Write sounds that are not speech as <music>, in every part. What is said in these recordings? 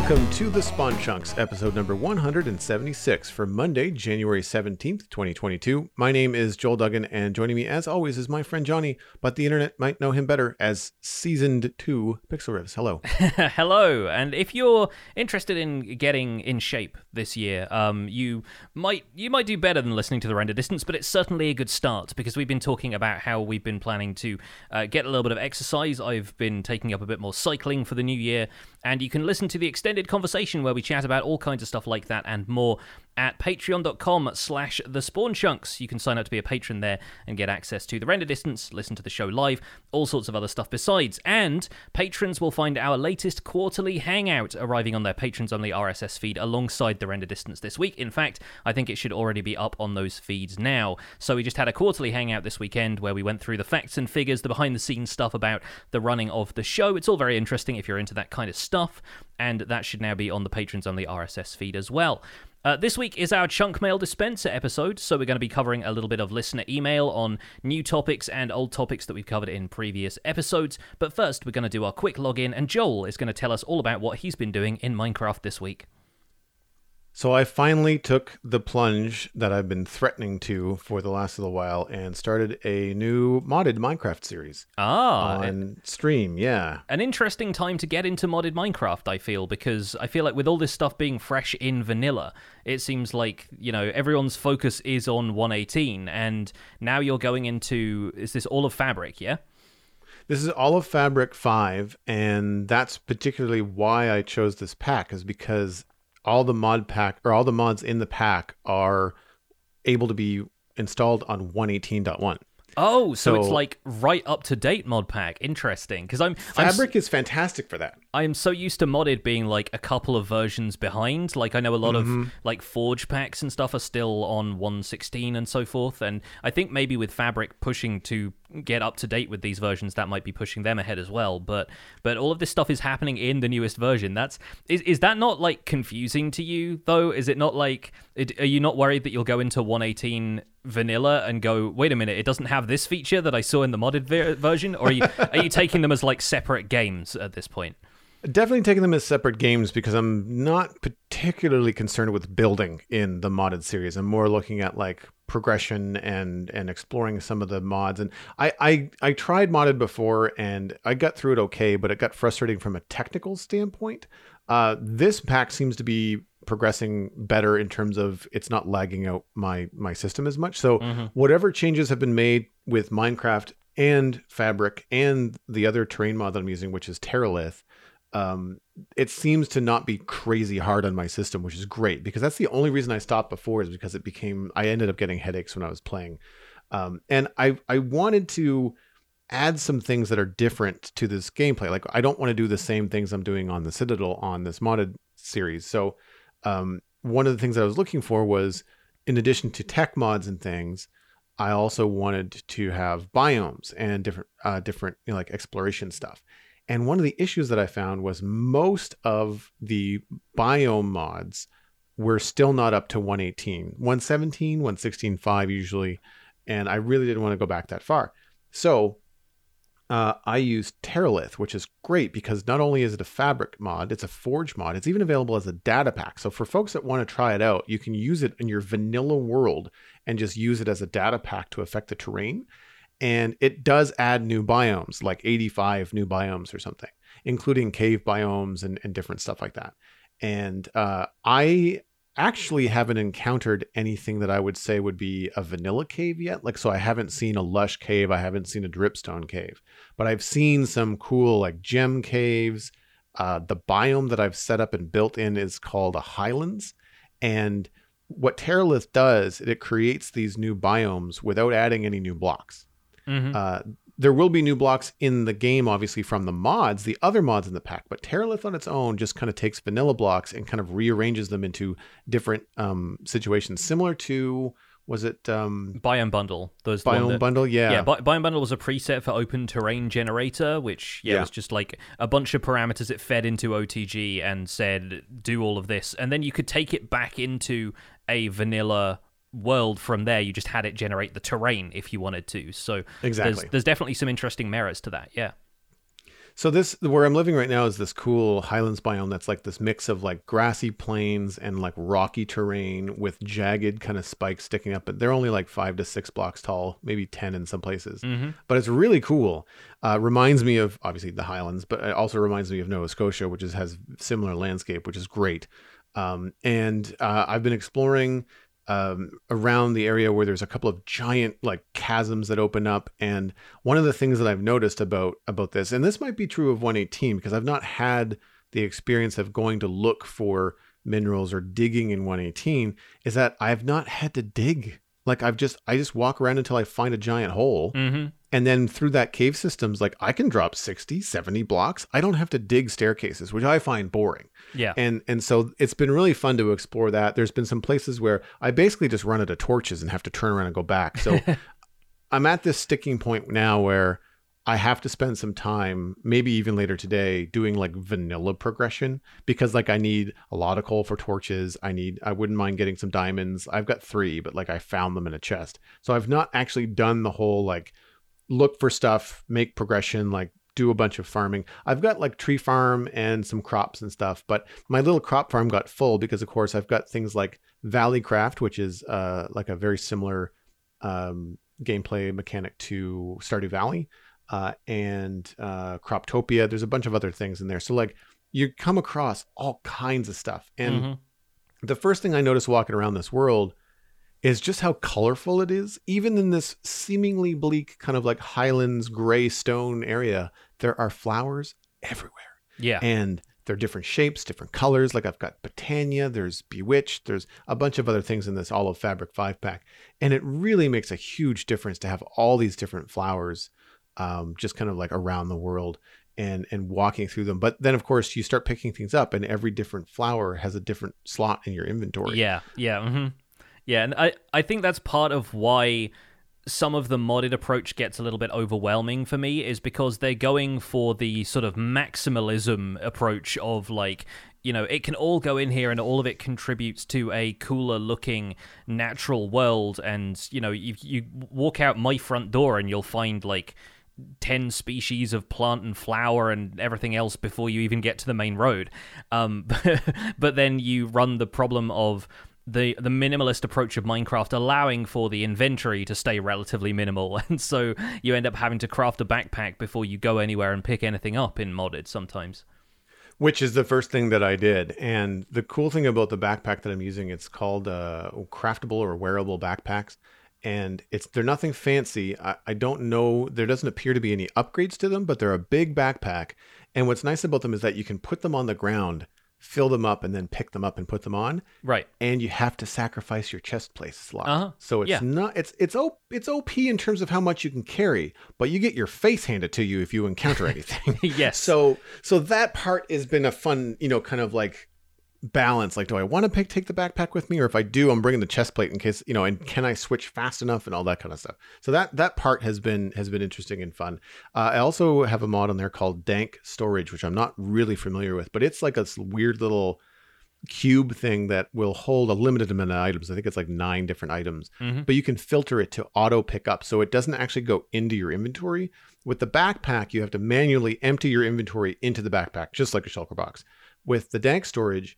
Welcome to the Spawn Chunks, episode number 176 for Monday, January 17th, 2022. My name is Joel Duggan, and joining me, as always, is my friend Jonny, but the internet might know him better as Seasoned 2 Pixlriffs. Hello. <laughs> Hello, and if you're interested in getting in shape this year, um, you might you might do better than listening to the render distance, but it's certainly a good start because we've been talking about how we've been planning to uh, get a little bit of exercise. I've been taking up a bit more cycling for the new year, and you can listen to the extended conversation where we chat about all kinds of stuff like that and more at patreon.com slash the spawn chunks. You can sign up to be a patron there and get access to the render distance listen to the show live all sorts of other stuff besides. And patrons will find our latest quarterly hangout arriving on their patrons only rss feed alongside the render distance this week. In fact i think it should already be up on those feeds now. So we just had a quarterly hangout this weekend where we went through the facts and figures the behind the scenes stuff about the running of the show. It's all very interesting if you're into that kind of stuff and that should now be on the patrons only rss feed as well uh, this week is our chunk mail dispenser episode, so we're going to be covering a little bit of listener email on new topics and old topics that we've covered in previous episodes. But first, we're going to do our quick login, and Joel is going to tell us all about what he's been doing in Minecraft this week. So I finally took the plunge that I've been threatening to for the last little while and started a new modded Minecraft series. Ah, on stream, yeah. An interesting time to get into modded Minecraft, I feel, because I feel like with all this stuff being fresh in vanilla, it seems like, you know, everyone's focus is on 118 and now you're going into is this all of fabric, yeah? This is all of Fabric 5, and that's particularly why I chose this pack, is because all the mod pack or all the mods in the pack are able to be installed on 118.1. Oh, so, so, it's like right up to date mod pack. Interesting, because I'm Fabric I'm, is fantastic for that. I'm so used to modded being like a couple of versions behind. Like I know a lot mm-hmm. of like Forge packs and stuff are still on 116 and so forth, and I think maybe with Fabric pushing to get up to date with these versions that might be pushing them ahead as well but but all of this stuff is happening in the newest version that's is, is that not like confusing to you though is it not like it, are you not worried that you'll go into 118 vanilla and go wait a minute it doesn't have this feature that i saw in the modded ver- version or are you are you taking them as like separate games at this point Definitely taking them as separate games because I'm not particularly concerned with building in the modded series. I'm more looking at like progression and and exploring some of the mods and I, I i tried modded before and i got through it okay but it got frustrating from a technical standpoint uh, this pack seems to be progressing better in terms of it's not lagging out my my system as much so mm-hmm. whatever changes have been made with minecraft and fabric and the other terrain mod that i'm using which is terralith um, it seems to not be crazy hard on my system, which is great because that's the only reason I stopped before is because it became I ended up getting headaches when I was playing, um, and I I wanted to add some things that are different to this gameplay. Like I don't want to do the same things I'm doing on the Citadel on this modded series. So um, one of the things I was looking for was in addition to tech mods and things. I also wanted to have biomes and different, uh, different, you know, like exploration stuff. And one of the issues that I found was most of the biome mods were still not up to 118, 117, 116.5 usually. And I really didn't want to go back that far. So uh, I used Terralith, which is great because not only is it a fabric mod, it's a forge mod. It's even available as a data pack. So for folks that want to try it out, you can use it in your vanilla world and just use it as a data pack to affect the terrain and it does add new biomes, like 85 new biomes or something, including cave biomes and, and different stuff like that. And uh, I actually haven't encountered anything that I would say would be a vanilla cave yet. Like, so I haven't seen a lush cave, I haven't seen a dripstone cave, but I've seen some cool like gem caves. Uh, the biome that I've set up and built in is called a highlands, and what Terralith does, it creates these new biomes without adding any new blocks. Mm-hmm. Uh, there will be new blocks in the game, obviously, from the mods, the other mods in the pack, but Terralith on its own just kind of takes vanilla blocks and kind of rearranges them into different um, situations, similar to was it um, Biome Bundle? Those Biome that, Bundle, yeah, yeah. Bi- Biome Bundle was a preset for Open Terrain Generator, which yeah, yeah, was just like a bunch of parameters it fed into OTG and said do all of this, and then you could take it back into a vanilla world from there. You just had it generate the terrain if you wanted to. So exactly, there's, there's definitely some interesting merits to that. Yeah. So this where I'm living right now is this cool highlands biome that's like this mix of like grassy plains and like rocky terrain with jagged kind of spikes sticking up. But they're only like five to six blocks tall, maybe ten in some places. Mhm. But it's really cool. Uh, reminds me of obviously the highlands, but it also reminds me of Nova Scotia, which is, has similar landscape, which is great. Um, and uh, I've been exploring um, around the area where there's a couple of giant like chasms that open up. And one of the things that I've noticed about about this, and this might be true of 118 because I've not had the experience of going to look for minerals or digging in 118, is that I've not had to dig. Like I've just I just walk around until I find a giant hole. Hmm and then through that cave systems like i can drop 60 70 blocks. I don't have to dig staircases which i find boring. Yeah. and and so it's been really fun to explore that. There's been some places where i basically just run out of torches and have to turn around and go back. So <laughs> i'm at this sticking point now where i have to spend some time maybe even later today doing like vanilla progression because like i need a lot of coal for torches. I need i wouldn't mind getting some diamonds. I've got three but like i found them in a chest. So i've not actually done the whole like look for stuff, make progression, like do a bunch of farming. I've got like tree farm and some crops and stuff, but my little crop farm got full because of course I've got things like Valleycraft, which is uh like a very similar um gameplay mechanic to Stardew Valley, uh and uh Croptopia. There's a bunch of other things in there. So like you come across all kinds of stuff. And Mhm. the first thing I noticed walking around this world is just how colorful it is. Even in this seemingly bleak, kind of like highlands gray stone area, there are flowers everywhere. Yeah. And they're different shapes, different colors. Like I've got Botania, there's Bewitched, there's a bunch of other things in this All of Fabric five pack. And it really makes a huge difference to have all these different flowers um, just kind of like around the world and and walking through them. But then of course you start picking things up and every different flower has a different slot in your inventory. Yeah, yeah, hmm yeah, and I I think that's part of why some of the modded approach gets a little bit overwhelming for me is because they're going for the sort of maximalism approach of like you know it can all go in here and all of it contributes to a cooler looking natural world and you know you you walk out my front door and you'll find like 10 species of plant and flower and everything else before you even get to the main road. Um, <laughs> but then you run the problem of the the minimalist approach of Minecraft allowing for the inventory to stay relatively minimal <laughs> and so you end up having to craft a backpack before you go anywhere and pick anything up in modded sometimes. Which is the first thing that I did. And the cool thing about the backpack that I'm using, it's called uh, craftable or wearable backpacks. And it's they're nothing fancy. I, I don't know. There doesn't appear to be any upgrades to them, but they're a big backpack. And what's nice about them is that you can put them on the ground, fill them up, and then pick them up and put them on. Right. And you have to sacrifice your chest place slot. Uh-huh. So it's Yeah. not it's it's op, it's OP in terms of how much you can carry, but you get your face handed to you if you encounter <laughs> anything. yes. So so that part has been a fun, you know, kind of like balance. Like, do I want to pick take the backpack with me, or if I do, I'm bringing the chest plate in case, you know, and can I switch fast enough and all that kind of stuff. So that that part has been has been interesting and fun. Uh, I also have a mod on there called Dank Storage, which I'm not really familiar with, but it's like a weird little cube thing that will hold a limited amount of items. I think it's like nine different items, Mhm. but you can filter it to auto pick up. So it doesn't actually go into your inventory. With the backpack, you have to manually empty your inventory into the backpack, just like a shulker box. With the dank storage,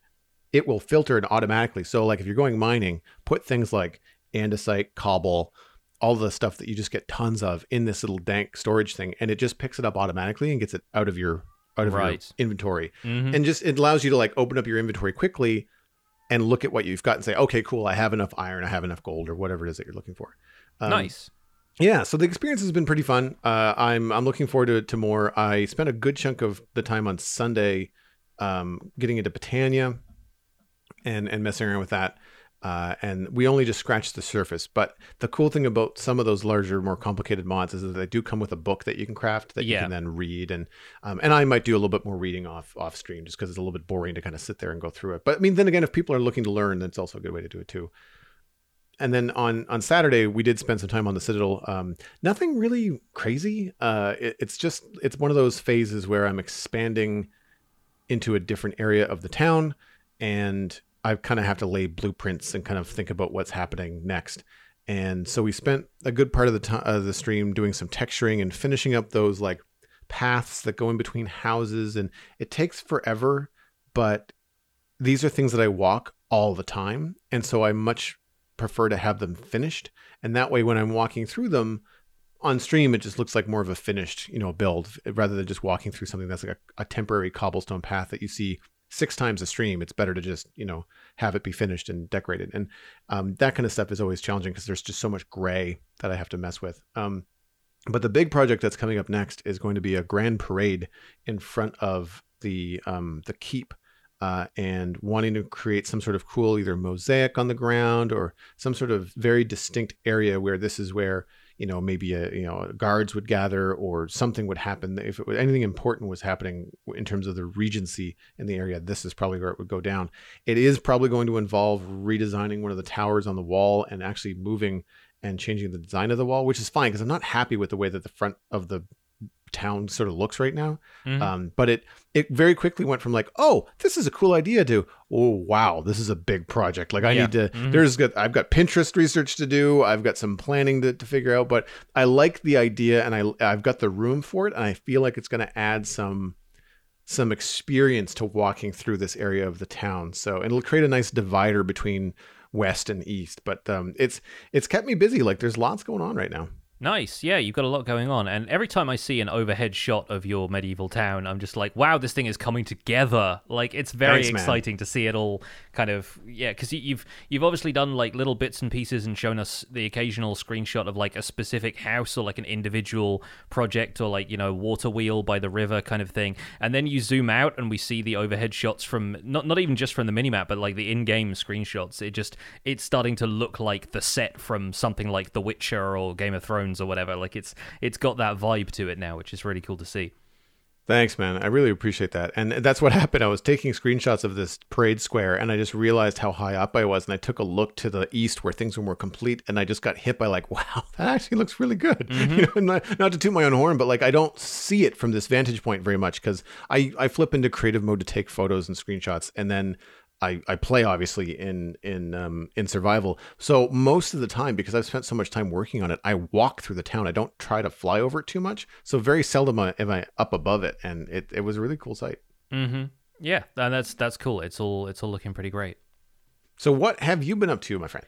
it will filter it automatically. So like if you're going mining, put things like andesite, cobble, all the stuff that you just get tons of in this little dank storage thing, and it just picks it up automatically and gets it out of your out of Right. your inventory Mhm. and just it allows you to like open up your inventory quickly and look at what you've got and say okay cool i have enough iron i have enough gold or whatever it is that you're looking for Um, nice. yeah so the experience has been pretty fun uh, i'm i'm looking forward to, to more i spent a good chunk of the time on sunday um, getting into Botania and and messing around with that uh, and we only just scratched the surface. But the cool thing about some of those larger, more complicated mods is that they do come with a book that you can craft that you can then read. And um, and I might do a little bit more reading off off stream just because it's a little bit boring to kind of sit there and go through it. But I mean, then again, if people are looking to learn, that's also a good way to do it too. And then on on Saturday we did spend some time on the Citadel. Um, nothing really crazy. Uh, it, it's just it's one of those phases where I'm expanding into a different area of the town and I kind of have to lay blueprints and kind of think about what's happening next. And so we spent a good part of the time of the stream doing some texturing and finishing up those like paths that go in between houses and it takes forever, but these are things that I walk all the time. And so I much prefer to have them finished. And that way, when I'm walking through them on stream, it just looks like more of a finished, you know, build rather than just walking through something that's like a, a temporary cobblestone path that you see six times a stream. It's better to just, you know, have it be finished and decorated. And um, that kind of stuff is always challenging because there's just so much gray that I have to mess with. Um, but the big project that's coming up next is going to be a grand parade in front of the um, the keep, uh, and wanting to create some sort of cool either mosaic on the ground or some sort of very distinct area where this is where you know maybe a you know guards would gather or something would happen. If it was, anything important was happening in terms of the regency in the area this is probably where it would go down. It is probably going to involve redesigning one of the towers on the wall and actually moving and changing the design of the wall, which is fine because I'm not happy with the way that the front of the town sort of looks right now. Mm-hmm. Um, but it it very quickly went from like, oh, this is a cool idea to oh wow, this is a big project. Like I yeah. need to mm-hmm. there's got I've got Pinterest research to do. I've got some planning to, to figure out. But I like the idea and I I've got the room for it, and I feel like it's going to add some some experience to walking through this area of the town. So it'll create a nice divider between west and east. But um, it's it's kept me busy. Like there's lots going on right now. Nice. Yeah, you've got a lot going on. And every time I see an overhead shot of your medieval town, I'm just like, wow, this thing is coming together. Like it's very Thanks, exciting man. to see it all kind of yeah, because you've you've obviously done like little bits and pieces and shown us the occasional screenshot of like a specific house or like an individual project or like, you know, water wheel by the river kind of thing. And then you zoom out and we see the overhead shots from not not even just from the minimap, but like the in-game screenshots. It just it's starting to look like the set from something like The Witcher or Game of Thrones or whatever. Like it's it's got that vibe to it now, which is really cool to see. Thanks, man. I really appreciate that. And that's what <laughs> happened. I was taking screenshots of this parade square and I just realized how high up I was. And I took a look to the east where things were more complete. And I just got hit by like, <laughs> wow, that actually looks really good. <laughs> Mm-hmm. You know, not, not, to toot my own horn, but like I don't see it from this vantage point very much because I, I flip into creative mode to take photos and screenshots. And then I, I play obviously in in um, in survival. So most of the time, because I've spent so much time working on it, I walk through the town. I don't try to fly over it too much. So very seldom am I up above it, and it, it was a really cool sight. Mm-hmm. Yeah, that's that's cool. It's all it's all looking pretty great. So what have you been up to, my friend?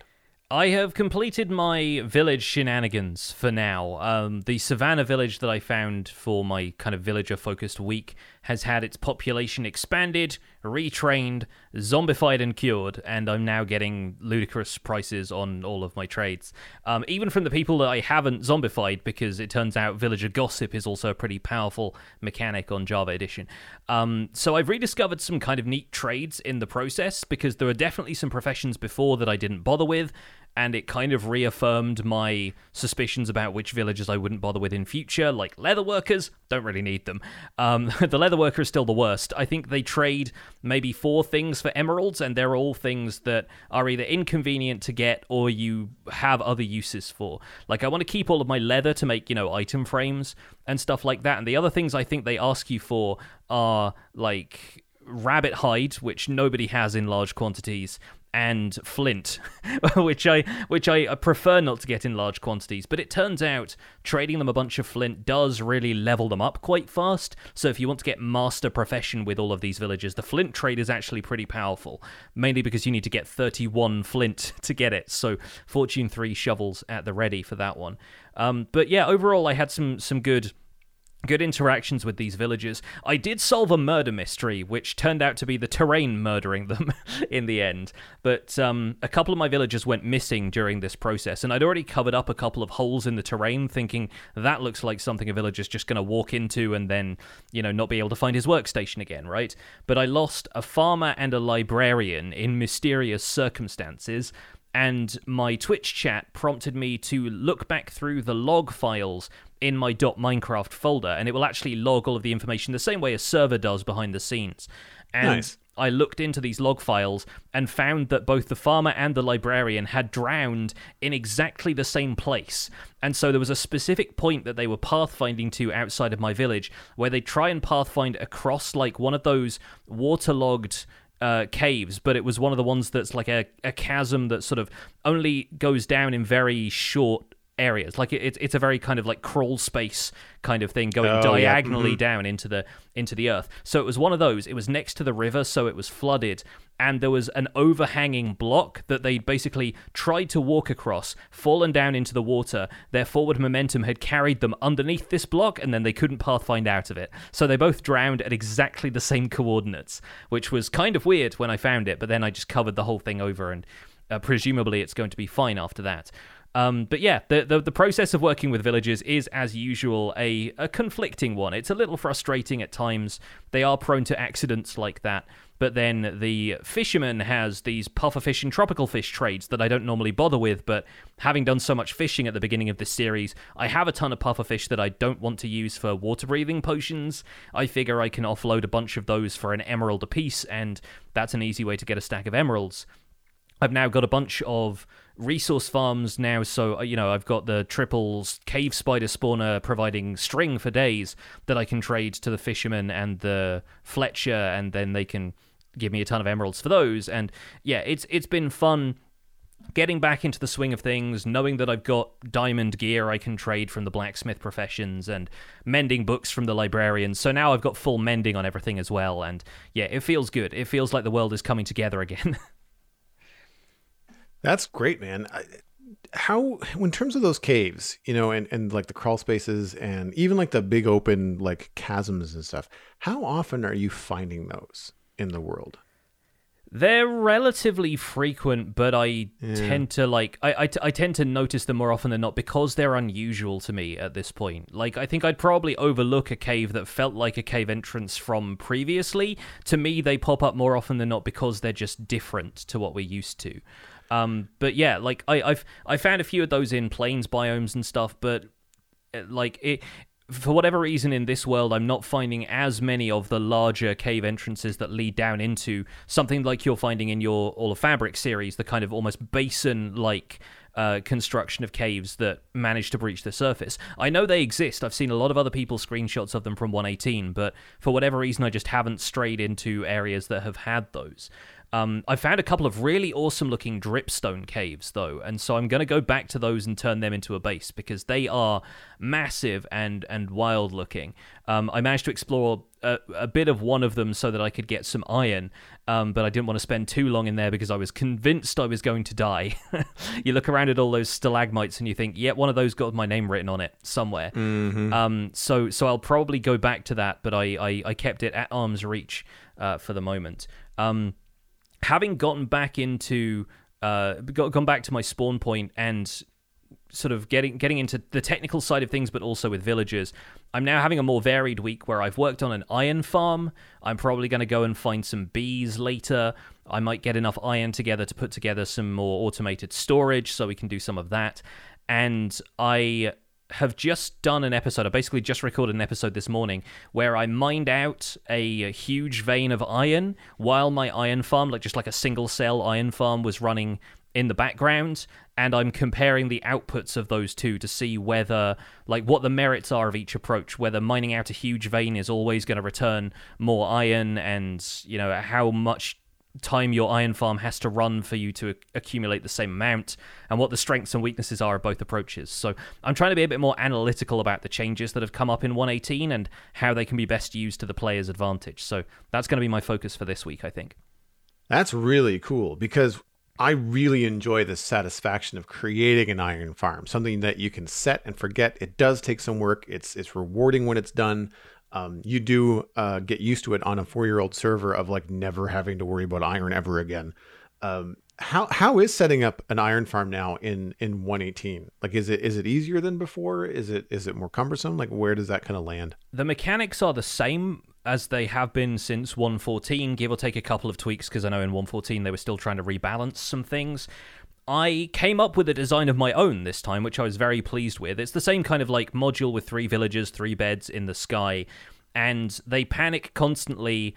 I have completed my village shenanigans for now. Um, the savannah village that I found for my kind of villager focused week has had its population expanded, retrained, zombified, and cured, and I'm now getting ludicrous prices on all of my trades. Um, even from the people that I haven't zombified, because it turns out villager gossip is also a pretty powerful mechanic on Java Edition. Um, so I've rediscovered some kind of neat trades in the process, because there are definitely some professions before that I didn't bother with, and it kind of reaffirmed my suspicions about which villagers I wouldn't bother with in future, like leather workers. Don't really need them. Um, <laughs> the leather worker is still the worst. I think they trade maybe four things for emeralds, and they're all things that are either inconvenient to get or you have other uses for. Like I want to keep all of my leather to make you know item frames and stuff like that. And the other things I think they ask you for are like rabbit hide, which nobody has in large quantities, and flint, <laughs> which I which I prefer not to get in large quantities. But it turns out trading them a bunch of flint does really level them up quite fast. So if you want to get master profession with all of these villages, the flint trade is actually pretty powerful. Mainly because you need to get 31 flint <laughs> to get it. So fortune three shovels at the ready for that one. Um, but yeah, overall I had some some good good interactions with these villagers. I did solve a murder mystery, which turned out to be the terrain murdering them <laughs> in the end. But um, a couple of my villagers went missing during this process, and I'd already covered up a couple of holes in the terrain, thinking that looks like something a villager's just going to walk into and then, you know, not be able to find his workstation again, right? But I lost a farmer and a librarian in mysterious circumstances, and my Twitch chat prompted me to look back through the log files in my .minecraft folder, and it will actually log all of the information the same way a server does behind the scenes. And nice. I looked into these log files and found that both the farmer and the librarian had drowned in exactly the same place. And so there was a specific point that they were pathfinding to outside of my village where they try and pathfind across like one of those waterlogged uh, caves, but it was one of the ones that's like a, a chasm that sort of only goes down in very short areas. Like it, it's a very kind of like crawl space kind of thing going Oh, yeah. diagonally Mhm. down into the into the earth. So it was one of those. It was next to the river, so it was flooded, and there was an overhanging block that they basically tried to walk across, fallen down into the water. Their forward momentum had carried them underneath this block, and then they couldn't pathfind out of it. So they both drowned at exactly the same coordinates, which was kind of weird when I found it. But then I just covered the whole thing over, and uh, presumably it's going to be fine after that. Um, but yeah, the, the the process of working with villagers is, as usual, a, a conflicting one. It's a little frustrating at times. They are prone to accidents like that. But then the fisherman has these pufferfish and tropical fish trades that I don't normally bother with. But having done so much fishing at the beginning of this series, I have a ton of pufferfish that I don't want to use for water breathing potions. I figure I can offload a bunch of those for an emerald apiece, and that's an easy way to get a stack of emeralds. I've now got a bunch of resource farms now, so uh, you know I've got the triples cave spider spawner providing string for days that I can trade to the fisherman and the Fletcher, and then they can give me a ton of emeralds for those. And yeah, it's it's been fun getting back into the swing of things, knowing that I've got diamond gear I can trade from the blacksmith professions and mending books from the librarians. So now I've got full mending on everything as well, and yeah, it feels good. It feels like the world is coming together again. <laughs> That's great, man. I, how, in terms of those caves, you know, and, and like the crawl spaces and even like the big open like chasms and stuff, how often are you finding those in the world? They're relatively frequent, but I tend to like I, I, I tend to notice them more often than not because they're unusual to me at this point. Like I think I'd probably overlook a cave that felt like a cave entrance from previously. To me, they pop up more often than not because they're just different to what we're used to. Um, but yeah, like I, I've I found a few of those in plains biomes and stuff, but uh, like it for whatever reason in this world i'm not finding as many of the larger cave entrances that lead down into something like you're finding in your all of fabric series the kind of almost basin like uh, construction of caves that manage to breach the surface. I know they exist. I've seen a lot of other people's screenshots of them from 118, but for whatever reason, I just haven't strayed into areas that have had those. Um, I found a couple of really awesome looking dripstone caves, though, and so I'm going to go back to those and turn them into a base because they are massive and, and wild looking. Um, I managed to explore a, a, bit of one of them so that I could get some iron, um, but I didn't want to spend too long in there because I was convinced I was going to die. <laughs> you look around at all those stalagmites and you think, yeah, one of those got my name written on it somewhere. Mm-hmm. Um, so so I'll probably go back to that, but I, I, I kept it at arm's reach uh, for the moment. Um, having gotten back into uh, got, gone back to my spawn point and sort of getting getting into the technical side of things, but also with villagers. I'm now having a more varied week where I've worked on an iron farm. I'm probably going to go and find some bees later. I might get enough iron together to put together some more automated storage so we can do some of that. And I have just done an episode. I basically just recorded an episode this morning where I mined out a, huge vein of iron while my iron farm, like just like a single cell iron farm, was running in the background and I'm comparing the outputs of those two to see whether like what the merits are of each approach whether mining out a huge vein is always going to return more iron and you know how much time your iron farm has to run for you to accumulate the same amount and what the strengths and weaknesses are of both approaches. So I'm trying to be a bit more analytical about the changes that have come up in 118 and how they can be best used to the player's advantage. So that's going to be my focus for this week, I think. That's really cool because I really enjoy the satisfaction of creating an iron farm, something that you can set and forget. It does take some work. It's it's rewarding when it's done. Um, you do uh, get used to it on a four year old server of like never having to worry about iron ever again. Um, how how is setting up an iron farm now in in 118? Like is it is it easier than before? Is it is it more cumbersome? Like where does that kind of land? The mechanics are the same as they have been since 114, give or take a couple of tweaks because I know in 114 they were still trying to rebalance some things. I came up with a design of my own this time, which I was very pleased with. It's the same kind of like module with three villages, three beds in the sky, and they panic constantly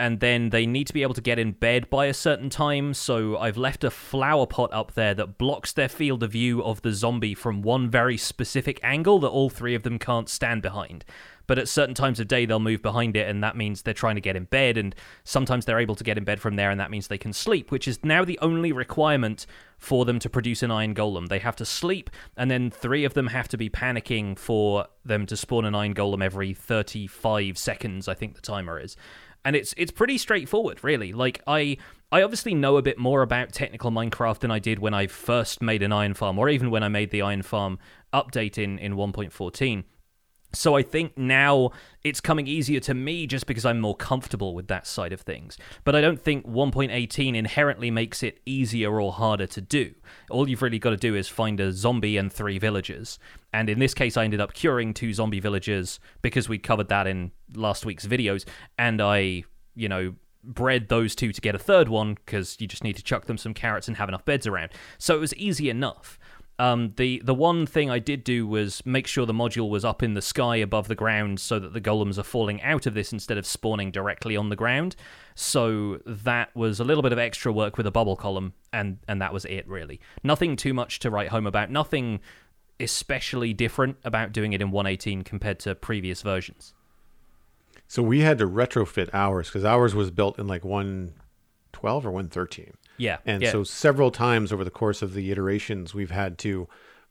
and then they need to be able to get in bed by a certain time. So I've left a flower pot up there that blocks their field of view of the zombie from one very specific angle that all three of them can't stand behind but at certain times of day they'll move behind it and that means they're trying to get in bed and sometimes they're able to get in bed from there and that means they can sleep which is now the only requirement for them to produce an iron golem. They have to sleep and then three of them have to be panicking for them to spawn an iron golem every 35 seconds i think the timer is. And it's it's pretty straightforward really. Like i I obviously know a bit more about technical Minecraft than I did when I first made an iron farm, or even when I made the iron farm update in, in 1.14. So I think now it's coming easier to me just because I'm more comfortable with that side of things. But I don't think 1.18 inherently makes it easier or harder to do. All you've really got to do is find a zombie and three villagers. And in this case, I ended up curing two zombie villagers because we covered that in last week's videos. And I, you know, bred those two to get a third one because you just need to chuck them some carrots and have enough beds around. So it was easy enough. Um, the the one thing I did do was make sure the module was up in the sky above the ground, so that the golems are falling out of this instead of spawning directly on the ground. So that was a little bit of extra work with a bubble column, and and that was it really. Nothing too much to write home about. Nothing especially different about doing it in 118 compared to previous versions. So we had to retrofit ours because ours was built in like 112 or 113. Yeah. And yeah. so several times over the course of the iterations, we've had to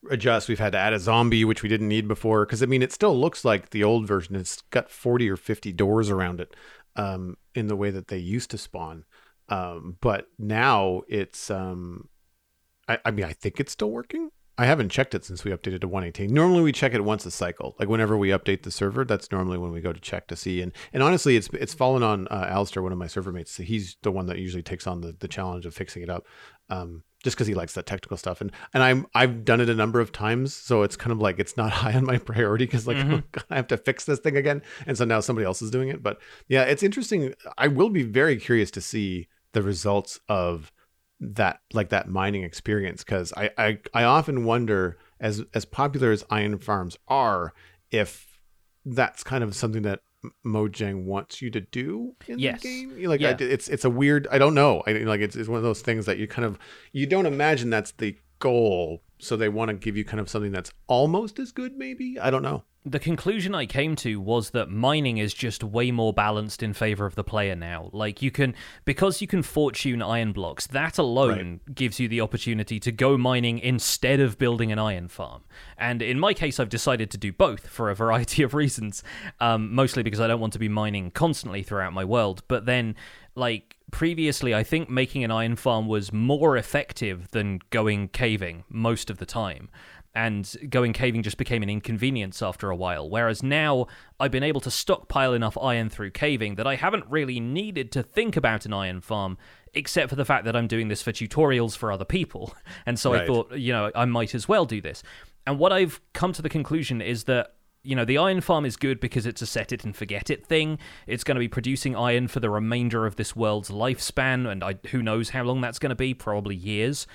adjust. We've had to add a zombie, which we didn't need before. Because I mean, it still looks like the old version. It's got 40 or 50 doors around it um, in the way that they used to spawn. Um, but now it's, um, I, I mean, I think it's still working. I haven't checked it since we updated to 118. Normally we check it once a cycle. Like whenever we update the server, that's normally when we go to check to see. And and honestly, it's it's fallen on uh, Alistair, one of my server mates. He's the one that usually takes on the, the challenge of fixing it up. Um, just because he likes that technical stuff, and and I'm I've done it a number of times, so it's kind of like it's not <laughs> high on my priority because like mm-hmm. oh, <laughs> I have to fix this thing again, and so now somebody else is doing it. But yeah, it's interesting. I will be very curious to see the results of that like that mining experience because I, I I often wonder as as popular as iron farms are if that's kind of something that Mojang wants you to do in yes. the game. Like yeah. I, it's it's a weird. I don't know. I like it's it's one of those things that you kind of you don't imagine that's the goal. So they want to give you kind of something that's almost as good. Maybe I don't know the conclusion I came to was that mining is just way more balanced in favor of the player now. Like you can because you can fortune iron blocks, that alone right. gives you the opportunity to go mining instead of building an iron farm. And in my case, I've decided to do both for a variety of <laughs> reasons. Um, mostly because I don't want to be mining constantly throughout my world. But then, like previously, I think making an iron farm was more effective than going caving most of the time and going caving just became an inconvenience after a while. Whereas now I've been able to stockpile enough iron through caving that I haven't really needed to think about an iron farm, except for the fact that I'm doing this for tutorials for other people. <laughs> And so right. I thought, you know, I might as well do this. And what I've come to the conclusion is that you know, the iron farm is good because it's a set it and forget it thing. It's going to be producing iron for the remainder of this world's lifespan, and I, who knows how long that's going to be, probably years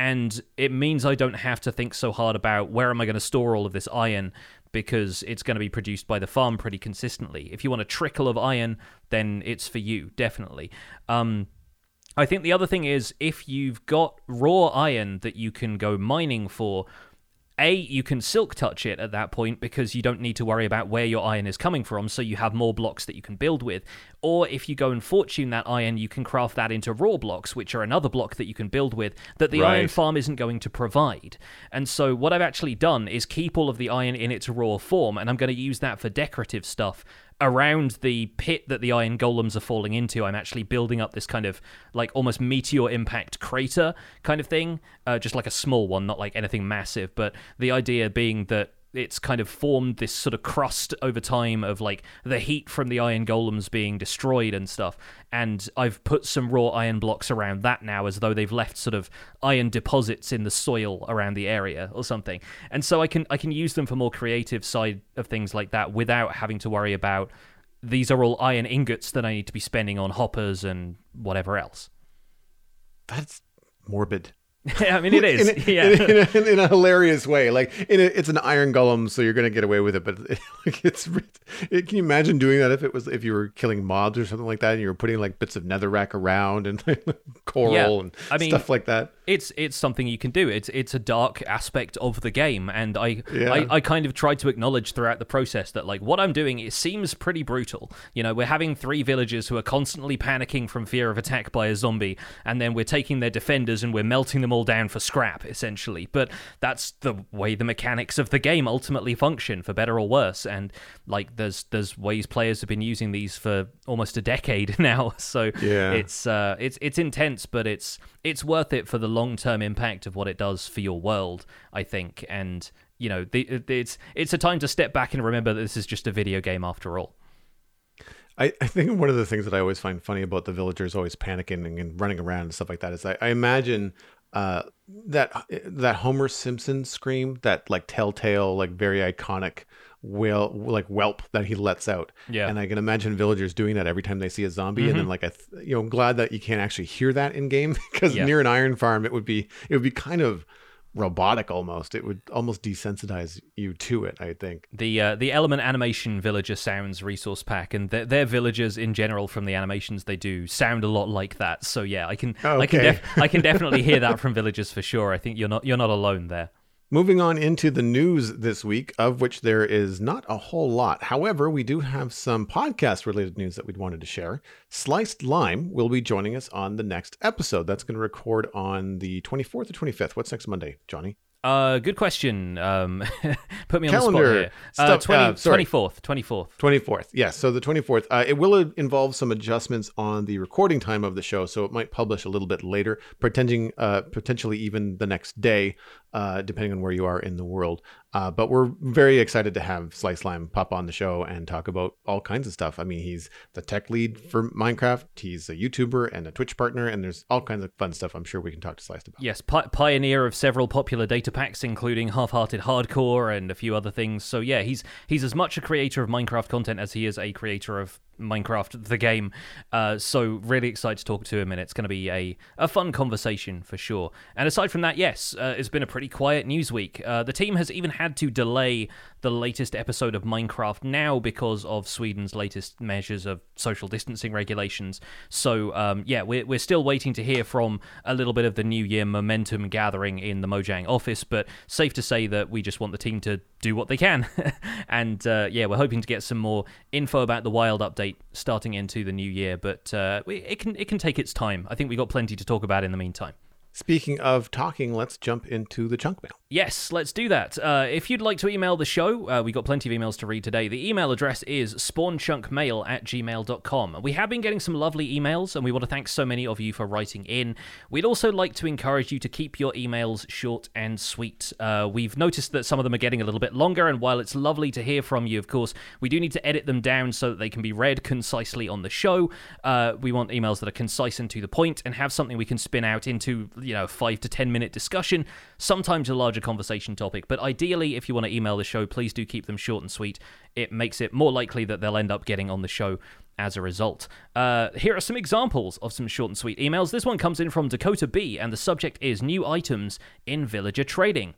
and it means I don't have to think so hard about where am I going to store all of this iron because it's going to be produced by the farm pretty consistently. If you want a trickle of iron, then it's for you, definitely. Um, I think the other thing is if you've got raw iron that you can go mining for, a, you can silk touch it at that point because you don't need to worry about where your iron is coming from, so you have more blocks that you can build with. Or if you go and fortune that iron, you can craft that into raw blocks, which are another block that you can build with that the right. iron farm isn't going to provide. And so what I've actually done is keep all of the iron in its raw form, and I'm going to use that for decorative stuff around the pit that the iron golems are falling into, I'm actually building up this kind of like almost meteor impact crater kind of thing, uh, just like a small one, not like anything massive. But the idea being that it's kind of formed this sort of crust over time of like the heat from the iron golems being destroyed and stuff. And I've put some raw iron blocks around that now as though they've left sort of iron deposits in the soil around the area or something. And so I can I can use them for more creative side of things like that without having to worry about these are all iron ingots that I need to be spending on hoppers and whatever else. That's morbid. <laughs> I mean, it is. in, a, yeah. in, a, in, a, in, a, hilarious way. Like, in a, it's an iron golem, so you're gonna get away with it. But <laughs> like, it's it, can you imagine doing that if it was if you were killing mobs or something like that, and you were putting like bits of netherrack around and <laughs> coral yeah. and I mean, stuff like that? It's it's something you can do. It's it's a dark aspect of the game, and I, yeah. I I kind of tried to acknowledge throughout the process that like what I'm doing it seems pretty brutal. You know, we're having three villagers who are constantly panicking from fear of attack by a zombie, and then we're taking their defenders and we're melting them them all down for scrap, essentially. But that's the way the mechanics of the game ultimately function, for better or worse. And like, there's there's ways players have been using these for almost a decade <laughs> now. So yeah. it's uh, it's it's intense, but it's it's worth it for the long term impact of what it does for your world, I think. And you know, the, it's it's a time to step back and remember that this is just a video game after all. I, I think one of the things that I always find funny about the villagers always panicking and running around and stuff like that is I, I imagine uh, that that Homer Simpson scream, that like telltale, like very iconic will like whelp that he lets out. Yeah. And I can imagine villagers doing that every time they see a zombie. Mm-hmm. And then like I, th- you know, I'm glad that you can't actually hear that in game <laughs> because yeah. near an iron farm, it would be it would be kind of robotic almost. It would almost desensitize you to it. I think the uh, the Element Animation Villager Sounds resource pack and their, their villagers in general from the animations they do sound a lot like that. So yeah, I can okay. I can def- I can definitely hear that from villagers for sure. I think you're not you're not alone there. Moving on into the news this week, of which there is not a whole lot. However, we do have some podcast related news that we'd wanted to share. slicedlime will be joining us on the next episode. That's going to record on the 24th or 25th. What's next Monday, Jonny? Uh, good question. Um, <laughs> put me on Calendar the spot here. Uh, 20, uh, 24th, 24th. 24th. Yes. So the 24th. Uh, it will involve some adjustments on the recording time of the show, so it might publish a little bit later, pretending uh, potentially even the next day uh, depending on where you are in the world. Uh, but we're very excited to have slicedlime pop on the show and talk about all kinds of stuff. I mean, he's the tech lead for Minecraft. He's a YouTuber and a Twitch partner, and there's all kinds of fun stuff. I'm sure we can talk to Slice about. Yes, pi- pioneer of several popular data packs, including Half-Hearted Hardcore and a few other things. So yeah, he's he's as much a creator of Minecraft content as he is a creator of Minecraft the game. Uh, so really excited to talk to him, and it's going to be a, a fun conversation for sure. And aside from that, yes, uh, it's been a pretty quiet news week. Uh, the team has even had to delay the latest episode of Minecraft now because of Sweden's latest measures of social distancing regulations. So um, yeah, we're we're still waiting to hear from a little bit of the New Year momentum gathering in the Mojang office, but safe to say that we just want the team to do what they can. <laughs> and uh, yeah, we're hoping to get some more info about the wild update starting into the new year, but uh, it can it can take its time. I think we've got plenty to talk about in the meantime. Speaking of talking, let's jump into the chunk mail. Yes, let's do that. Uh, if you'd like to email the show, uh, we got plenty of emails to read today. The email address is spawnchunkmail at gmail.com. We have been getting some lovely emails, and we want to thank so many of you for writing in. We'd also like to encourage you to keep your emails short and sweet. Uh, we've noticed that some of them are getting a little bit longer, and while it's lovely to hear from you, of course, we do need to edit them down so that they can be read concisely on the show. Uh, we want emails that are concise and to the point and have something we can spin out into you know, five to 10 minute discussion, sometimes a larger conversation topic. But ideally, if you want to email the show, please do keep them short and sweet. It makes it more likely that they'll end up getting on the show as a result. Uh, here are some examples of some short and sweet emails. This one comes in from Dakota B, and the subject is new items in villager trading.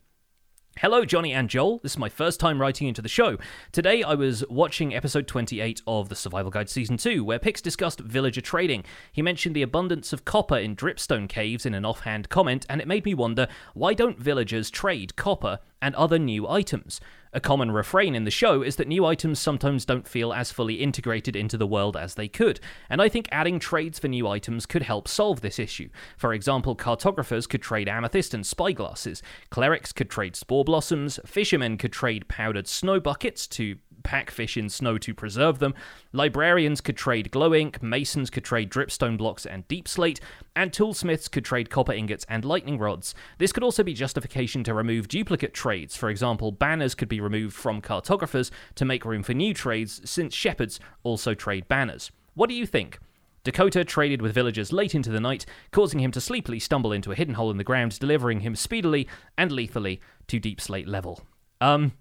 Hello, Jonny and Joel. This is my first time writing into the show. Today, I was watching episode 28 of the Survival Guide Season 2, where Pix discussed villager trading. He mentioned the abundance of copper in dripstone caves in an offhand comment, and it made me wonder why don't villagers trade copper and other new items? A common refrain in the show is that new items sometimes don't feel as fully integrated into the world as they could, and I think adding trades for new items could help solve this issue. For example, cartographers could trade amethyst and spyglasses, clerics could trade spore blossoms, fishermen could trade powdered snow buckets to pack fish in snow to preserve them. Librarians could trade glow ink, masons could trade dripstone blocks and deepslate, and toolsmiths could trade copper ingots and lightning rods. This could also be justification to remove duplicate trades. For example, banners could be removed from cartographers to make room for new trades, since shepherds also trade banners. What do you think? Dakota traded with villagers late into the night, causing him to sleepily stumble into a hidden hole in the ground, delivering him speedily and lethally to deepslate level. Um,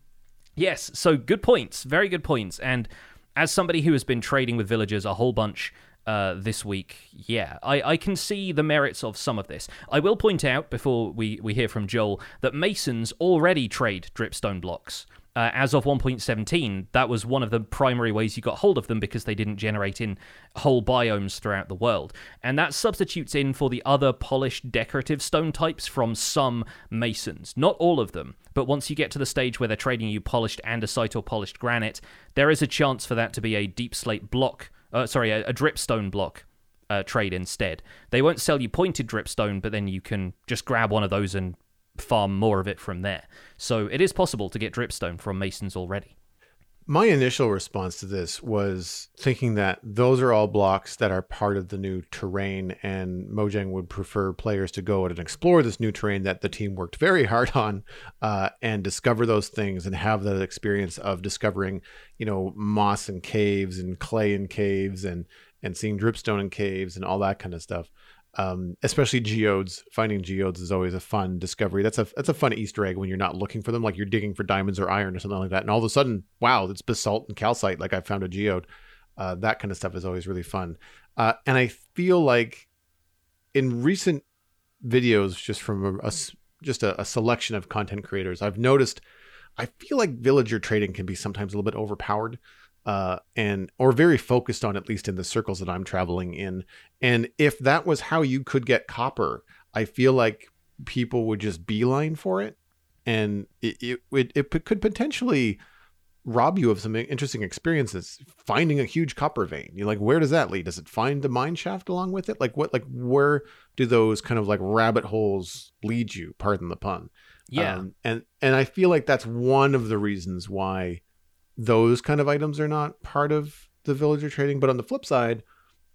Yes, so good points, very good points. And as somebody who has been trading with villagers a whole bunch uh, this week, yeah, I, I can see the merits of some of this. I will point out before we, we hear from Joel that Masons already trade dripstone blocks. Uh, as of 1.17, that was one of the primary ways you got hold of them because they didn't generate in whole biomes throughout the world. And that substitutes in for the other polished decorative stone types from some masons. Not all of them, but once you get to the stage where they're trading you polished andesite or polished granite, there is a chance for that to be a deepslate block, uh, sorry, a, a dripstone block. Uh, trade instead. They won't sell you pointed dripstone, but then you can just grab one of those and farm more of it from there. So it is possible to get dripstone from masons already. My initial response to this was thinking that those are all blocks that are part of the new terrain, and Mojang would prefer players to go out and explore this new terrain that the team worked very hard <laughs> on uh, and discover those things and have that experience of discovering, you know, moss and caves and clay and caves and and seeing dripstone in caves and all that kind of stuff um, especially geodes. Finding geodes is always a fun discovery. That's a that's a fun Easter egg when you're not looking for them, like you're digging for diamonds or iron or something like that, and all of a sudden, wow, it's basalt and calcite. Like I found a geode. Uh, that kind of stuff is always really fun. Uh, and I feel like in recent videos, just from a, a just a, a selection of content creators, I've noticed. I feel like villager trading can be sometimes a little bit overpowered uh, and or very focused on at least in the circles that I'm traveling in. And if that was how you could get copper, I feel like people would just beeline for it, and it it, it, it could potentially rob you of some interesting experiences finding a huge copper vein. You're like where does that lead? Does it find the mine shaft along with it? Like what like where do those kind of like rabbit holes lead you? Pardon the pun. Yeah. Um, and and i feel like that's one of the reasons why those kind of items are not part of the villager trading. But on the flip side,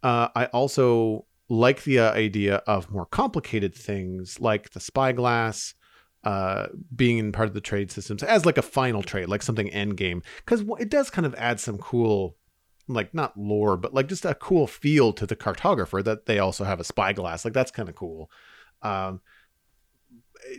uh, I also like the uh, idea of more complicated things like the spyglass uh, being in part of the trade systems as like a final trade, like something end game, because it does kind of add some cool, like not lore, but like just a cool feel to the cartographer that they also have a spyglass. Like that's kind of cool. Um,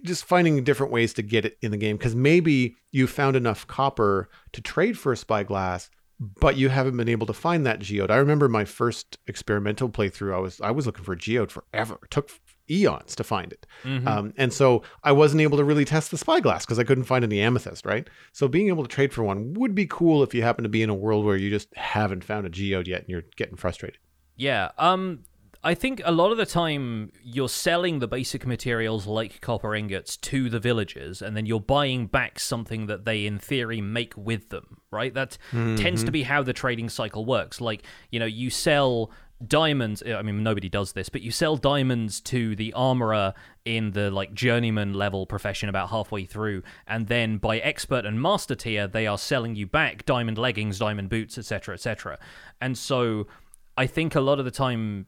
just finding different ways to get it in the game because maybe you found enough copper to trade for a spyglass but you haven't been able to find that geode. I remember my first experimental playthrough. I was I was looking for a geode forever. It took eons to find it, mm-hmm. um, and so I wasn't able to really test the spyglass because I couldn't find any amethyst. Right. So being able to trade for one would be cool if you happen to be in a world where you just haven't found a geode yet and you're getting frustrated. Yeah. Um. I think a lot of the time you're selling the basic materials like copper ingots to the villagers, and then you're buying back something that they, in theory, make with them, right? That mm-hmm. tends to be how the trading cycle works. Like, you know, you sell diamonds i mean nobody does this but you sell diamonds to the armorer in the like journeyman level profession about halfway through and then by expert and master tier they are selling you back diamond leggings diamond boots etc etc and so i think a lot of the time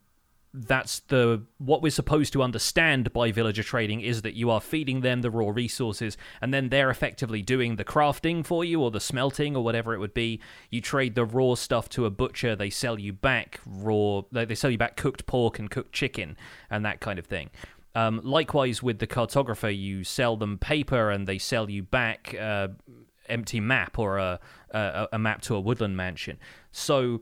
that's the what we're supposed to understand by villager trading is that you are feeding them the raw resources and then they're effectively doing the crafting for you or the smelting or whatever it would be. You trade the raw stuff to a butcher they sell you back raw they sell you back cooked pork and cooked chicken and that kind of thing. Um, likewise with the cartographer you sell them paper and they sell you back uh, empty map or a, a, a map to a woodland mansion. So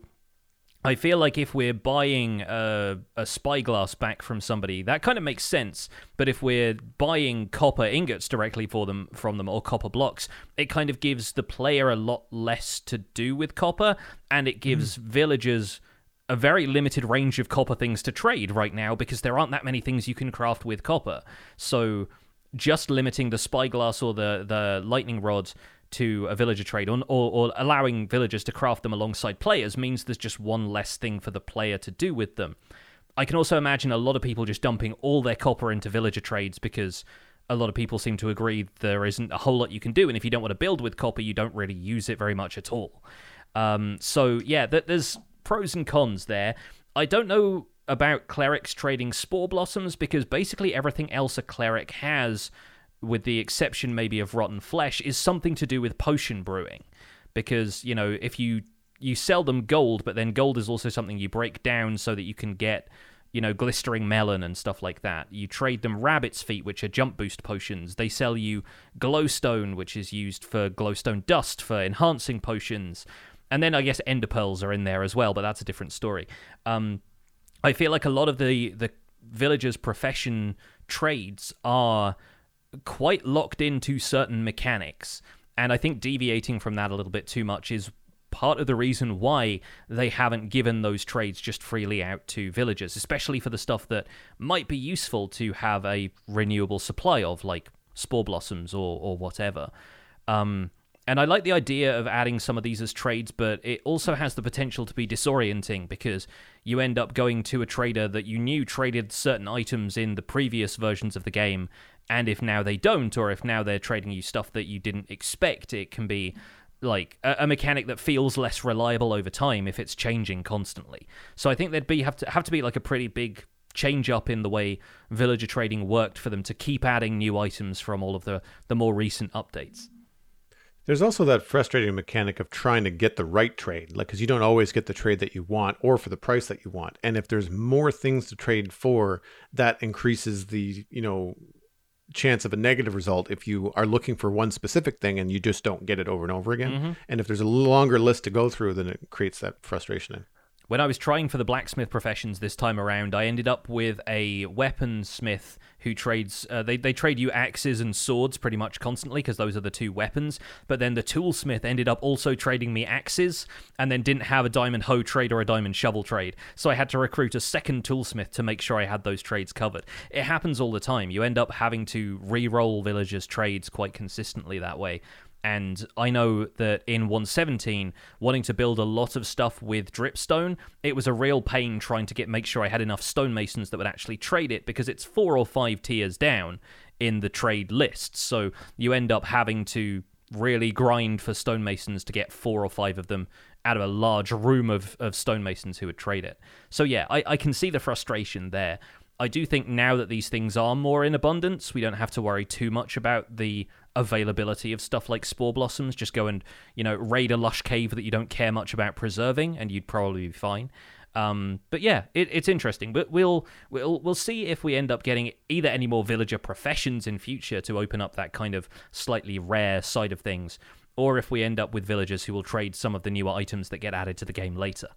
I feel like if we're buying a, a spyglass back from somebody, that kind of makes sense. But if we're buying copper ingots directly for them from them or copper blocks, it kind of gives the player a lot less to do with copper, and it gives mm. villagers a very limited range of copper things to trade right now because there aren't that many things you can craft with copper. So just limiting the spyglass or the the lightning rods to a villager trade or, or, allowing villagers to craft them alongside players means there's just one less thing for the player to do with them. I can also imagine a lot of people just dumping all their copper into villager trades because a lot of people seem to agree there isn't a whole lot you can do, and if you don't want to build with copper, you don't really use it very much at all. Um, so yeah, th- there's pros and cons there. I don't know about clerics trading spore blossoms because basically everything else a cleric has with the exception maybe of rotten flesh, is something to do with potion brewing. Because, you know, if you you sell them gold, but then gold is also something you break down so that you can get, you know, glistering melon and stuff like that. You trade them rabbit's feet, which are jump boost potions. They sell you glowstone, which is used for glowstone dust for enhancing potions. and then I guess ender pearls are in there as well, but that's a different story. Um, I feel like a lot of the the villagers' profession trades are quite locked into certain mechanics, and I think deviating from that a little bit too much is part of the reason why they haven't given those trades just freely out to villagers, especially for the stuff that might be useful to have a renewable supply of, like spore blossoms or or whatever. Um, and I like the idea of adding some of these as trades, but it also has the potential to be disorienting because you end up going to a trader that you knew traded certain items in the previous versions of the game, and if now they don't, or if now they're trading you stuff that you didn't expect, it can be like a, a mechanic that feels less reliable over time if it's changing constantly. So I think there'd be have to have to be like a pretty big change up in the way villager trading worked for them to keep adding new items from all of the the more recent updates. There's also that frustrating mechanic of trying to get the right trade, like because you don't always get the trade that you want or for the price that you want. And if there's more things to trade for, that increases the you know chance of a negative result if you are looking for one specific thing and you just don't get it over and over again. Mm-hmm. And if there's a longer list to go through, then it creates that frustration. When I was trying for the blacksmith professions this time around, I ended up with a weaponsmith who trades. Uh, they they trade you axes and swords pretty much constantly because those are the two weapons. But then the toolsmith ended up also trading me axes, and then didn't have a diamond hoe trade or a diamond shovel trade. So I had to recruit a second toolsmith to make sure I had those trades covered. It happens all the time. You end up having to re-roll villagers' trades quite consistently that way. And I know that in 117, wanting to build a lot of stuff with dripstone, it was a real pain trying to get make sure I had enough stonemasons that would actually trade it because it's four or five tiers down in the trade list. So you end up having to really grind for stonemasons to get four or five of them out of a large room of, of stonemasons who would trade it. So yeah, I, I can see the frustration there. I do think now that these things are more in abundance, we don't have to worry too much about the availability of stuff like spore blossoms. Just go and you know raid a lush cave that you don't care much about preserving, and you'd probably be fine. Um, but yeah, it, it's interesting. But we'll we'll we'll see if we end up getting either any more villager professions in future to open up that kind of slightly rare side of things, or if we end up with villagers who will trade some of the newer items that get added to the game later.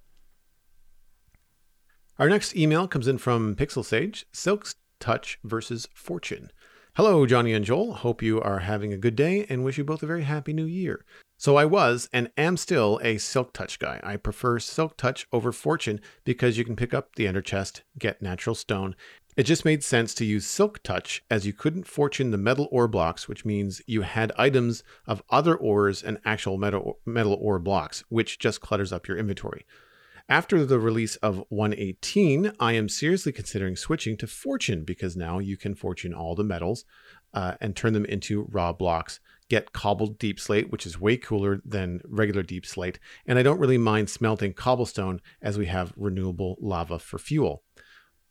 Our next email comes in from Pixel Sage Silk's Touch versus Fortune. Hello, Jonny and Joel. Hope you are having a good day and wish you both a very happy new year. So, I was and am still a Silk Touch guy. I prefer Silk Touch over Fortune because you can pick up the Ender Chest, get natural stone. It just made sense to use Silk Touch as you couldn't fortune the metal ore blocks, which means you had items of other ores and actual metal, metal ore blocks, which just clutters up your inventory. After the release of 118, I am seriously considering switching to Fortune because now you can fortune all the metals uh, and turn them into raw blocks. Get cobbled deepslate, which is way cooler than regular deepslate, and I don't really mind smelting cobblestone as we have renewable lava for fuel.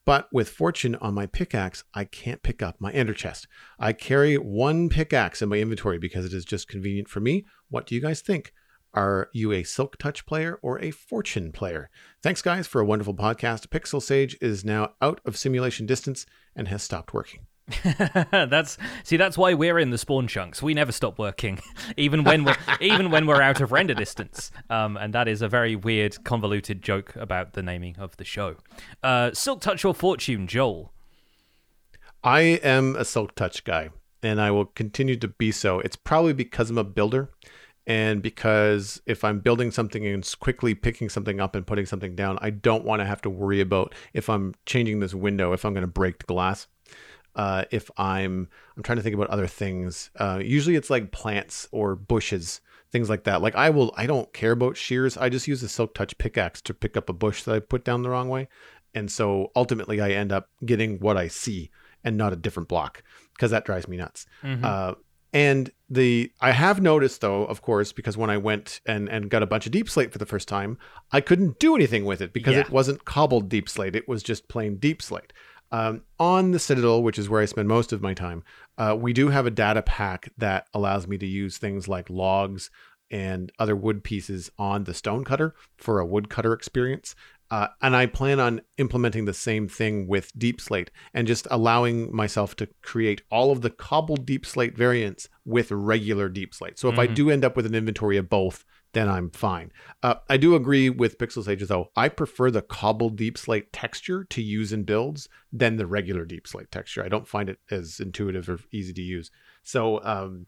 But with Fortune on my pickaxe, I can't pick up my ender chest. I carry one pickaxe in my inventory because it is just convenient for me. What do you guys think? Are you a Silk Touch player or a Fortune player? Thanks, guys, for a wonderful podcast. Pixel Sage is now out of simulation distance and has stopped working. <laughs> that's see that's why we're in the spawn chunks we never stop working <laughs> even when we're <laughs> even when we're out of render distance um, and that is a very weird convoluted joke about the naming of the show uh, silk touch or fortune joel i am a silk touch guy and i will continue to be so it's probably because i'm a builder and because if I'm building something and quickly picking something up and putting something down, I don't want to have to worry about if I'm changing this window, if I'm going to break the glass. Uh, if I'm, I'm trying to think about other things. Uh, usually it's like plants or bushes, things like that. Like I will, I don't care about shears. I just use a silk touch pickaxe to pick up a bush that I put down the wrong way, and so ultimately I end up getting what I see and not a different block because that drives me nuts. Mm-hmm. Uh, and the I have noticed though, of course, because when I went and and got a bunch of deepslate for the first time, I couldn't do anything with it because yeah. it wasn't cobbled deepslate; it was just plain deepslate. Um, on the Citadel, which is where I spend most of my time, uh, we do have a data pack that allows me to use things like logs and other wood pieces on the stone cutter for a woodcutter experience. Uh, and I plan on implementing the same thing with Deepslate and just allowing myself to create all of the cobbled Deepslate variants with regular Deepslate. So if mm-hmm. I do end up with an inventory of both, then I'm fine. Uh, I do agree with Pixel Sage though. I prefer the cobbled deepslate texture to use in builds than the regular deepslate texture. I don't find it as intuitive or easy to use. So um,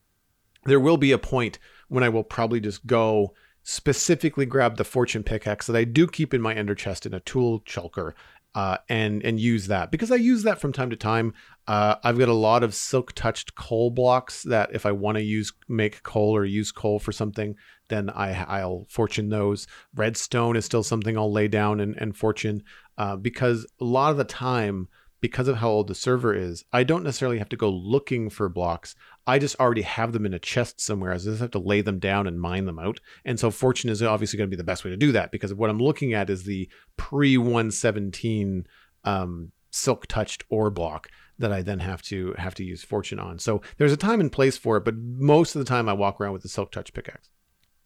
there will be a point when I will probably just go specifically grab the fortune pickaxe that I do keep in my ender chest in a tool shulker uh, and and use that because I use that from time to time. Uh, I've got a lot of silk touched coal blocks that if I want to use make coal or use coal for something, then I I'll fortune those. Redstone is still something I'll lay down and, and fortune uh, because a lot of the time because of how old the server is, I don't necessarily have to go looking for blocks. I just already have them in a chest somewhere. I just have to lay them down and mine them out. And so fortune is obviously going to be the best way to do that because what I'm looking at is the pre 117 um, silk touched ore block that I then have to have to use fortune on. So there's a time and place for it, but most of the time I walk around with the silk touch pickaxe.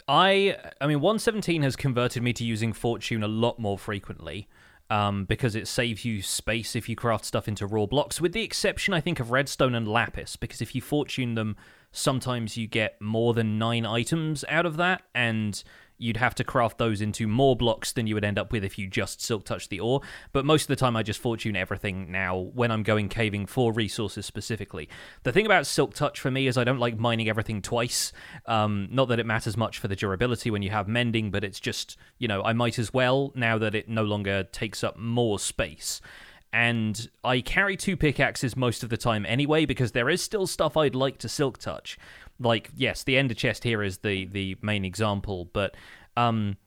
I I mean 117 has converted me to using fortune a lot more frequently um, because it saves you space if you craft stuff into raw blocks, with the exception, I think, of redstone and lapis, because if you fortune them, sometimes you get more than nine items out of that, and you'd have to craft those into more blocks than you would end up with if you just silk touch the ore. But most of the time, I just fortune everything now when I'm going caving for resources specifically. The thing about silk touch for me is I don't like mining everything twice. Um, not that it matters much for the durability when you have mending, but it's just, you know, I might as well now that it no longer takes up more space and I carry two pickaxes most of the time anyway because there is still stuff I'd like to silk touch like yes, the ender chest here is the the main example, but um,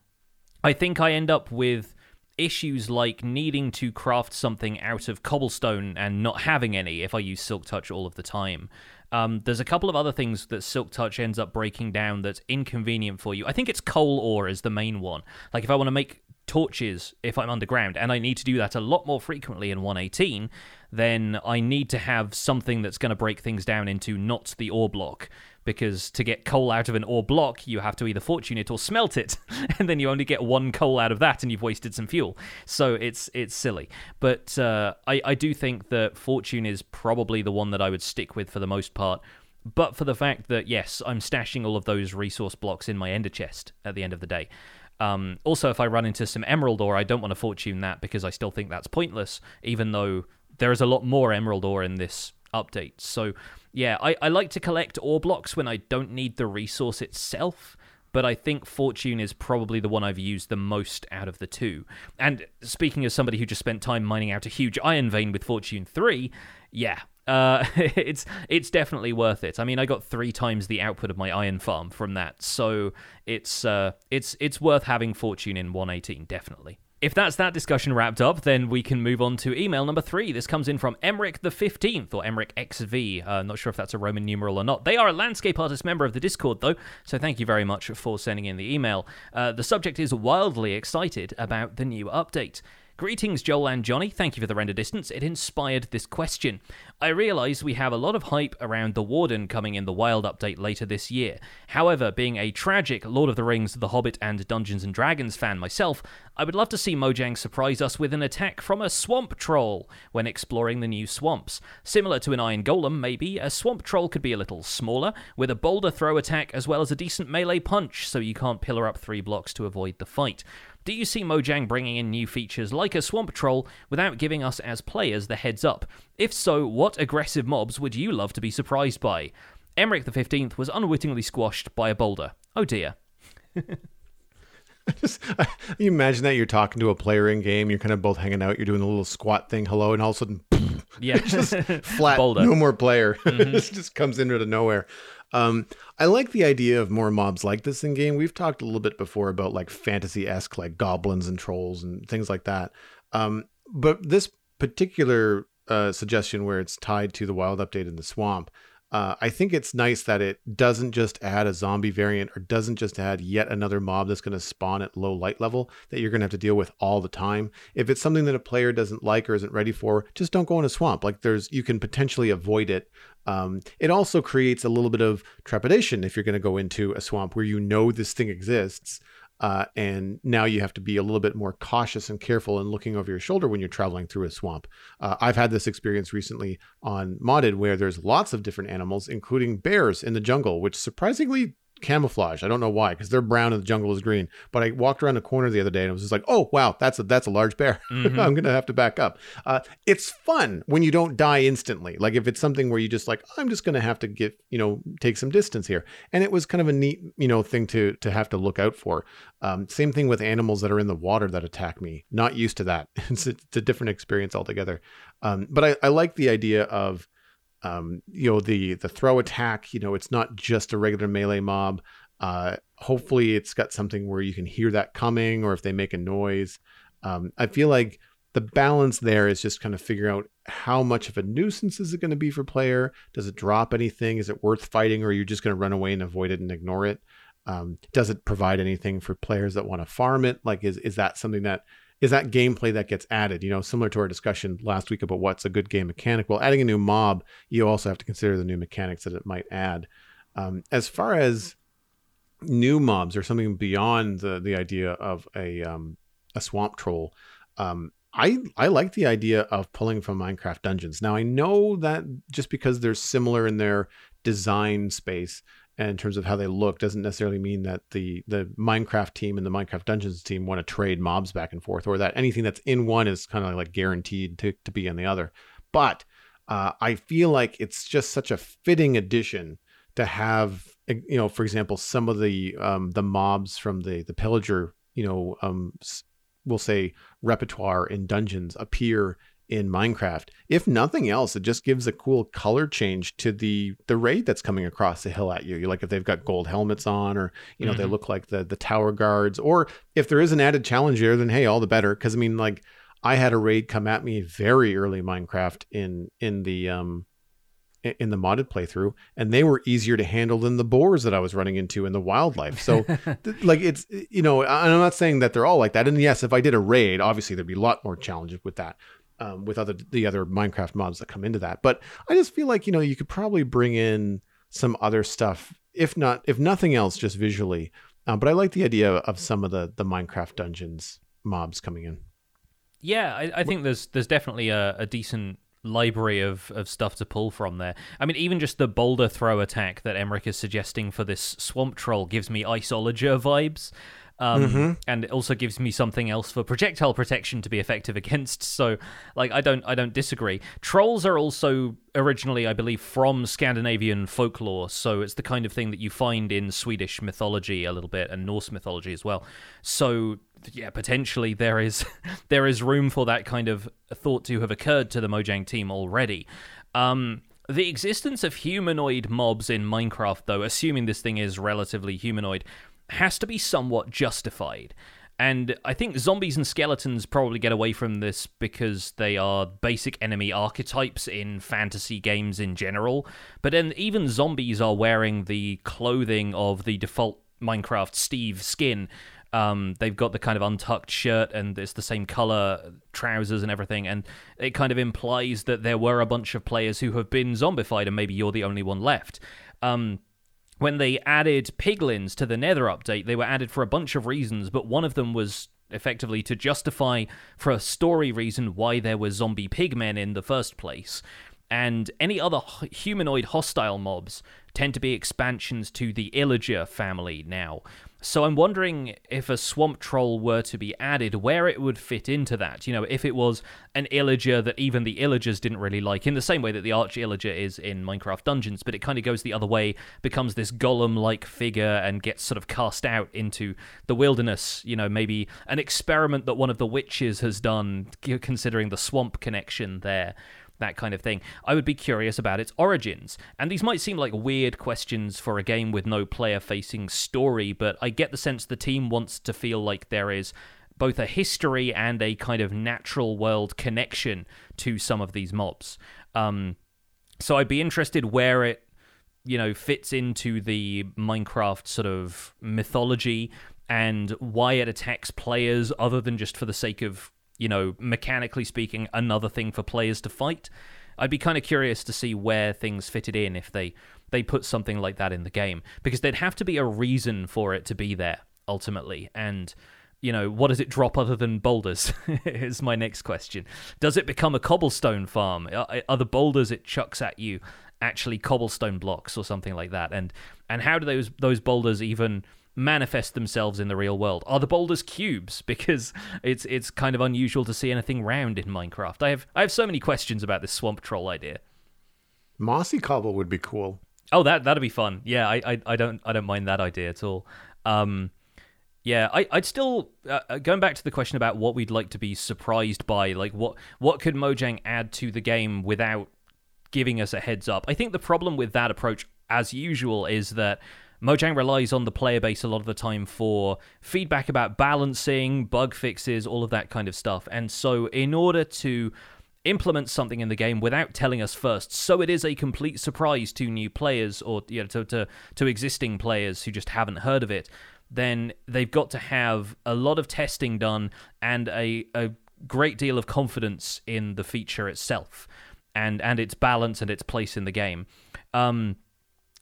I think I end up with issues like needing to craft something out of cobblestone and not having any if I use Silk Touch all of the time. Um, there's a couple of other things that Silk Touch ends up breaking down that's inconvenient for you. I think it's coal ore is the main one. Like if I want to make torches if I'm underground, and I need to do that a lot more frequently in 118, then I need to have something that's going to break things down into not the ore block because to get coal out of an ore block, you have to either fortune it or smelt it, <laughs> and then you only get one coal out of that, and you've wasted some fuel. So it's it's silly. But uh, I I do think that fortune is probably the one that I would stick with for the most part. But for the fact that yes, I'm stashing all of those resource blocks in my ender chest at the end of the day. Um, also, if I run into some emerald ore, I don't want to fortune that because I still think that's pointless, even though there is a lot more emerald ore in this update. So yeah, I, I like to collect ore blocks when I don't need the resource itself, but I think Fortune is probably the one I've used the most out of the two. And speaking as somebody who just spent time mining out a huge iron vein with Fortune 3, yeah, uh, <laughs> it's it's definitely worth it. I mean, I got three times the output of my iron farm from that, so it's uh, it's it's worth having Fortune in 118, definitely. If that's that discussion wrapped up, then we can move on to email number three. This comes in from Emric the 15th, or Emric XV. Uh, not sure if that's a Roman numeral or not. They are a landscape artist member of the Discord, though, so thank you very much for sending in the email. Uh, the subject is wildly excited about the new update. Greetings, Joel and Jonny. Thank you for the render distance. It inspired this question. I realise we have a lot of hype around the Warden coming in the Wild update later this year. However, being a tragic Lord of the Rings, The Hobbit, and Dungeons and Dragons fan myself, I would love to see Mojang surprise us with an attack from a swamp troll when exploring the new swamps. Similar to an Iron Golem, maybe, a swamp troll could be a little smaller, with a boulder throw attack as well as a decent melee punch, so you can't pillar up three blocks to avoid the fight. Do you see Mojang bringing in new features like a Swamp Troll without giving us as players the heads up? If so, what aggressive mobs would you love to be surprised by? Emric the 15th was unwittingly squashed by a boulder. Oh dear. <laughs> Just, you imagine that you're talking to a player in game, you're kind of both hanging out, you're doing a little squat thing, hello, and all of a sudden, <laughs> yeah, just flat, <laughs> Boulder. no more player. Mm-hmm. it just comes into nowhere. Um, I like the idea of more mobs like this in game. We've talked a little bit before about like fantasy esque, like goblins and trolls and things like that. Um, but this particular uh, suggestion, where it's tied to the wild update in the swamp, uh, I think it's nice that it doesn't just add a zombie variant or doesn't just add yet another mob that's going to spawn at low light level that you're going to have to deal with all the time. If it's something that a player doesn't like or isn't ready for, just don't go in a swamp. Like there's, you can potentially avoid it. Um, it also creates a little bit of trepidation if you're going to go into a swamp where you know this thing exists. Uh, and now you have to be a little bit more cautious and careful and looking over your shoulder when you're traveling through a swamp. Uh, I've had this experience recently on modded where there's lots of different animals, including bears in the jungle, which surprisingly camouflage. I don't know why, because they're brown and the jungle is green. But I walked around the corner the other day and I was just like, oh wow, that's a that's a large bear. <laughs> Mm-hmm. I'm gonna have to back up. Uh, it's fun when you don't die instantly. Like if it's something where you just like, I'm just gonna have to get you know take some distance here. And it was kind of a neat you know thing to to have to look out for. Um, same thing with animals that are in the water that attack me. Not used to that. <laughs> it's, a, it's a different experience altogether. Um, but I, I like the idea of um, you know the the throw attack you know it's not just a regular melee mob. Uh, hopefully it's got something where you can hear that coming or if they make a noise. Um, i feel like the balance there is just kind of figuring out how much of a nuisance is it going to be for player? Does it drop anything? Is it worth fighting or are you just going to run away and avoid it and ignore it? Um, does it provide anything for players that want to farm it? Like is, is that something that is that gameplay that gets added. You know, similar to our discussion last week about what's a good game mechanic. Well, adding a new mob, you also have to consider the new mechanics that it might add. Um, as far as new mobs or something beyond the the idea of a um, a swamp troll, um, I I like the idea of pulling from Minecraft dungeons. Now I know that just because they're similar in their design space in terms of how they look doesn't necessarily mean that the the Minecraft team and the Minecraft Dungeons team want to trade mobs back and forth, or that anything that's in one is kind of like guaranteed to, to be in the other. But uh, I feel like it's just such a fitting addition to have, you know, for example, some of the um, the mobs from the the pillager, you know, um, we'll say repertoire in dungeons appear in Minecraft. If nothing else, it just gives a cool color change to the the raid that's coming across the hill at you. You like if they've got gold helmets on, or you know mm-hmm. they look like the the tower guards, or if there is an added challenge here, then hey, all the better. Because I mean, like I had a raid come at me very early Minecraft in in the um in the modded playthrough and they were easier to handle than the boars that I was running into in the wildlife. So <laughs> like it's you know, I'm not saying that they're all like that. And yes, if I did a raid, obviously there'd be a lot more challenges with that um, with other the other Minecraft mods that come into that. But I just feel like you know you could probably bring in some other stuff, if not if nothing else, just visually. Um, but I like the idea of some of the the Minecraft dungeons mobs coming in. Yeah, I, I think there's there's definitely a, a decent library of, of stuff to pull from there. I mean, even just the boulder throw attack that Emeric is suggesting for this swamp troll gives me Iceologer vibes. Um, mm-hmm. and it also gives me something else for projectile protection to be effective against. So, like, I don't, I don't disagree. Trolls are also originally, I believe, from Scandinavian folklore, so it's the kind of thing that you find in Swedish mythology a little bit and Norse mythology as well. So, yeah, potentially there is <laughs> there is room for that kind of thought to have occurred to the Mojang team already. Um, the existence of humanoid mobs in Minecraft, though, assuming this thing is relatively humanoid, has to be somewhat justified. And I think zombies and skeletons probably get away from this because they are basic enemy archetypes in fantasy games in general. But then even zombies are wearing the clothing of the default Minecraft Steve skin. Um, they've got the kind of untucked shirt and it's the same color trousers and everything. And it kind of implies that there were a bunch of players who have been zombified and maybe you're the only one left. Um, when they added piglins to the Nether update, they were added for a bunch of reasons, but one of them was effectively to justify for a story reason why there were zombie pigmen in the first place. And any other humanoid hostile mobs tend to be expansions to the Illager family now, so I'm wondering if a swamp troll were to be added, where it would fit into that. You know, if it was an illager that even the illagers didn't really like, in the same way that the arch illager is in Minecraft Dungeons, but it kind of goes the other way, becomes this golem-like figure, and gets sort of cast out into the wilderness. You know, maybe an experiment that one of the witches has done, considering the swamp connection there that kind of thing. I would be curious about its origins. And these might seem like weird questions for a game with no player facing story, but I get the sense the team wants to feel like there is both a history and a kind of natural world connection to some of these mobs. Um, so I'd be interested where it, you know, fits into the Minecraft sort of mythology and why it attacks players other than just for the sake of you know, mechanically speaking, another thing for players to fight. I'd be kind of curious to see where things fitted in if they they put something like that in the game because there'd have to be a reason for it to be there ultimately and you know what does it drop other than boulders <laughs> is my next question does it become a cobblestone farm are, are the boulders it chucks at you actually cobblestone blocks or something like that? And and how do those those boulders even manifest themselves in the real world? Are the boulders cubes? <laughs> Because it's it's kind of unusual to see anything round in Minecraft. I have I have so many questions about this swamp troll idea. Mossy cobble would be cool. Oh, that that'd be fun. Yeah, I, I, I don't I don't mind that idea at all. Um, yeah, I, I'd still uh, uh, going back to the question about what we'd like to be surprised by. Like, what what could Mojang add to the game without giving us a heads up? I think the problem with that approach, as usual, is that Mojang relies on the player base a lot of the time for feedback about balancing, bug fixes, all of that kind of stuff. And so, in order to implement something in the game without telling us first, so it is a complete surprise to new players or you know, to, to to existing players who just haven't heard of it, then they've got to have a lot of testing done and a, a great deal of confidence in the feature itself and and its balance and its place in the game. Um,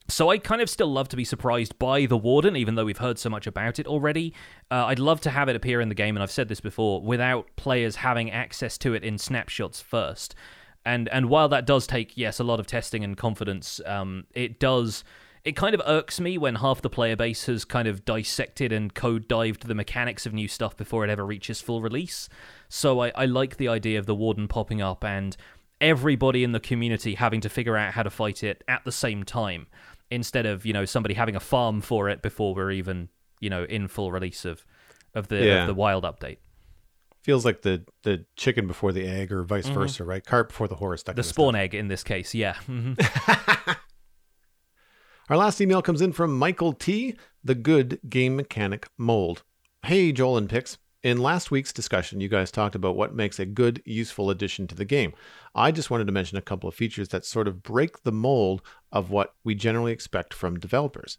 so I kind of still love to be surprised by the Warden, even though we've heard so much about it already. Uh, I'd love to have it appear in the game, and I've said this before, without players having access to it in snapshots first. And and while that does take yes a lot of testing and confidence, um, it does it kind of irks me when half the player base has kind of dissected and code dived the mechanics of new stuff before it ever reaches full release. So I, I like the idea of the Warden popping up and everybody in the community having to figure out how to fight it at the same time instead of you know somebody having a farm for it before we're even you know in full release of of the Yeah. of the wild update. Feels like the the chicken before the egg, or vice versa, right? Cart before the horse. Mm-hmm. The spawn egg in this case, yeah. Mhm. <laughs> <laughs> Our last email comes in from Michael T. The good game mechanic mold. Hey, Joel and Pix. In last week's discussion, you guys talked about what makes a good, useful addition to the game. I just wanted to mention a couple of features that sort of break the mold of what we generally expect from developers.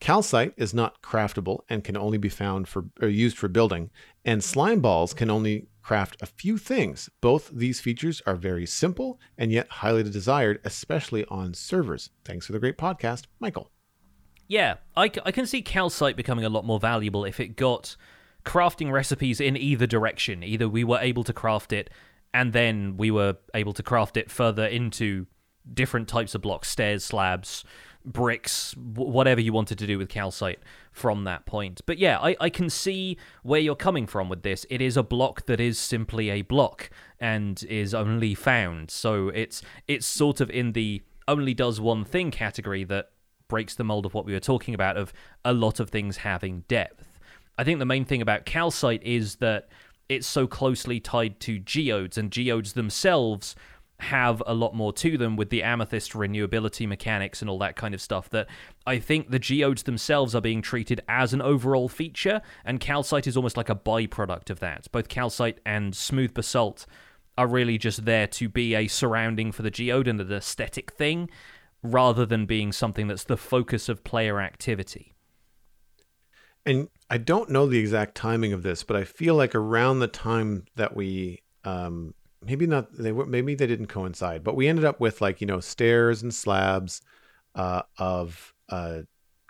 Calcite is not craftable and can only be found for or used for building, and slime balls can only craft a few things. Both these features are very simple and yet highly desired, especially on servers. Thanks for the great podcast, Michael. Yeah, I, I can see calcite becoming a lot more valuable if it got crafting recipes in either direction. Either we were able to craft it, and then we were able to craft it further into different types of blocks, stairs, slabs, bricks, whatever you wanted to do with calcite from that point. But yeah, I, I can see where you're coming from with this. It is a block that is simply a block and is only found. So it's it's sort of in the only does one thing category that breaks the mold of what we were talking about of a lot of things having depth. I think the main thing about calcite is that it's so closely tied to geodes, and geodes themselves have a lot more to them with the amethyst renewability mechanics and all that kind of stuff that I think the geodes themselves are being treated as an overall feature, and calcite is almost like a byproduct of that. Both calcite and smooth basalt are really just there to be a surrounding for the geode and an aesthetic thing rather than being something that's the focus of player activity. And I don't know the exact timing of this, but I feel like around the time that we um maybe not they were maybe they didn't coincide, but we ended up with like, you know, stairs and slabs uh of uh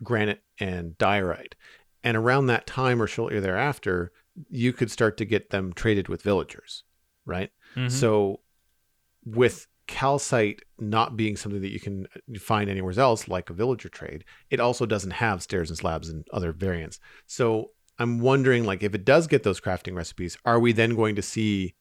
granite and diorite. And around that time or shortly thereafter, you could start to get them traded with villagers, right? Mhm. So with calcite not being something that you can find anywhere else like a villager trade it also doesn't have stairs and slabs and other variants. So i'm wondering like if it does get those crafting recipes are we then going to see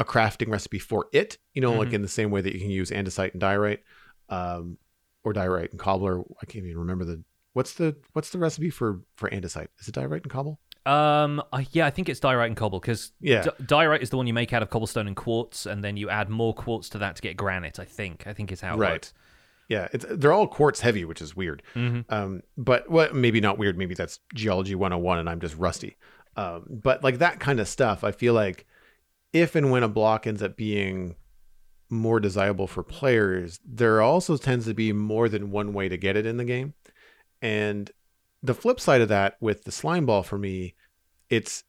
a crafting recipe for it? You know like Mhm. in the same way that you can use andesite and diorite um, or diorite and cobbler. I can't even remember the what's the what's the recipe for for andesite? Is it diorite and cobble Um, I, yeah, I think it's diorite and cobble because Yeah. diorite is the one you make out of cobblestone and quartz, and then you add more quartz to that to get granite. I think. I think is how it Right. works. yeah it's, they're all quartz heavy which is weird Mhm. um, but what maybe not weird maybe that's geology 101 and i'm just rusty um, but like that kind of stuff i feel like if and when a block ends up being more desirable for players there also tends to be more than one way to get it in the game and the flip side of that with the slime ball for me it's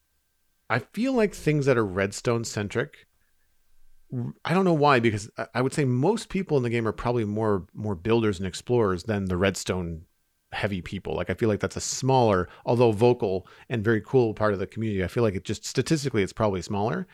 i feel like things that are redstone centric I don't know why, because I- would say most people in the game are probably more more builders and explorers than the redstone heavy people. Like I feel like that's a smaller, although vocal and very cool part of the community. I feel like it just statistically it's probably smaller.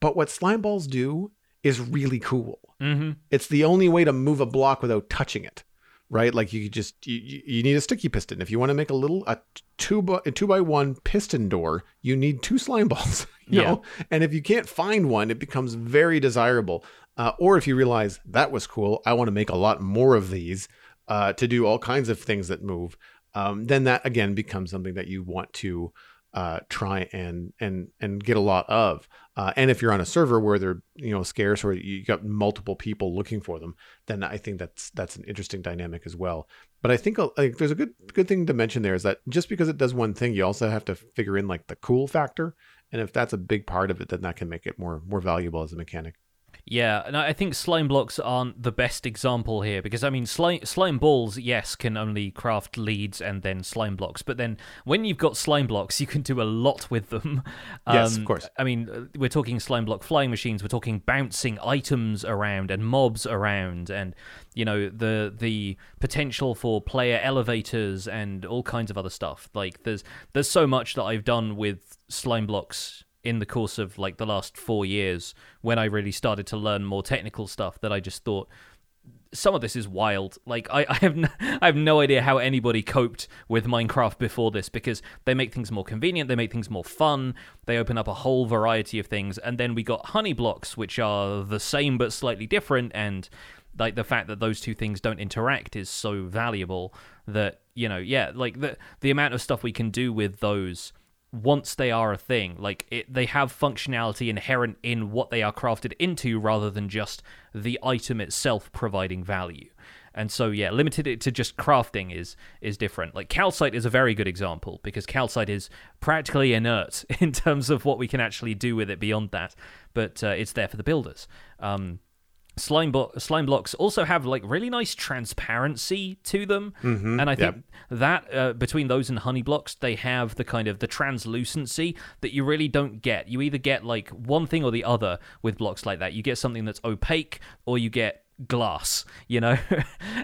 But what slime balls do is really cool. Mm-hmm. It's the only way to move a block without touching it, right? Like you just you, you need a sticky piston if you want to make a little a two by a two by one piston door. You need two slime balls, <laughs> you Yeah. know. And if you can't find one, it becomes very desirable. Uh, or if you realize that was cool, I want to make a lot more of these uh, to do all kinds of things that move. Um, then that again becomes something that you want to uh, try and and and get a lot of. Uh, and if you're on a server where they're you know scarce or you got multiple people looking for them, then I think that's that's an interesting dynamic as well. But I think uh, like there's a good good thing to mention there is that just because it does one thing, you also have to figure in like the cool factor. And if that's a big part of it, then that can make it more more valuable as a mechanic. Yeah, and I think slime blocks aren't the best example here because I mean slime slime balls, yes, can only craft leads and then slime blocks, but then when you've got slime blocks, you can do a lot with them. <laughs> Yes, of course. I mean, uh, we're talking slime block flying machines, we're talking bouncing items around and mobs around, and you know the the potential for player elevators and all kinds of other stuff. Like there's there's so much that I've done with slime blocks in the course of like the last four years when I really started to learn more technical stuff that I just thought some of this is wild. Like I, I have no, <laughs> I have no idea how anybody coped with Minecraft before this because they make things more convenient, they make things more fun, they open up a whole variety of things, and then we got honey blocks which are the same but slightly different, and like the fact that those two things don't interact is so valuable that you know yeah like the the amount of stuff we can do with those once they are a thing like it, they have functionality inherent in what they are crafted into rather than just the item itself providing value. And so yeah limited it to just crafting is is different. Like calcite is a very good example because calcite is practically inert <laughs> in terms of what we can actually do with it beyond that but uh, it's there for the builders. Um, slime blo- slime blocks also have like really nice transparency to them. And i think that uh, between those and honey blocks they have the kind of the translucency that you really don't get. You either get like one thing or the other with blocks like that. You get something that's opaque or you get glass you know? <laughs>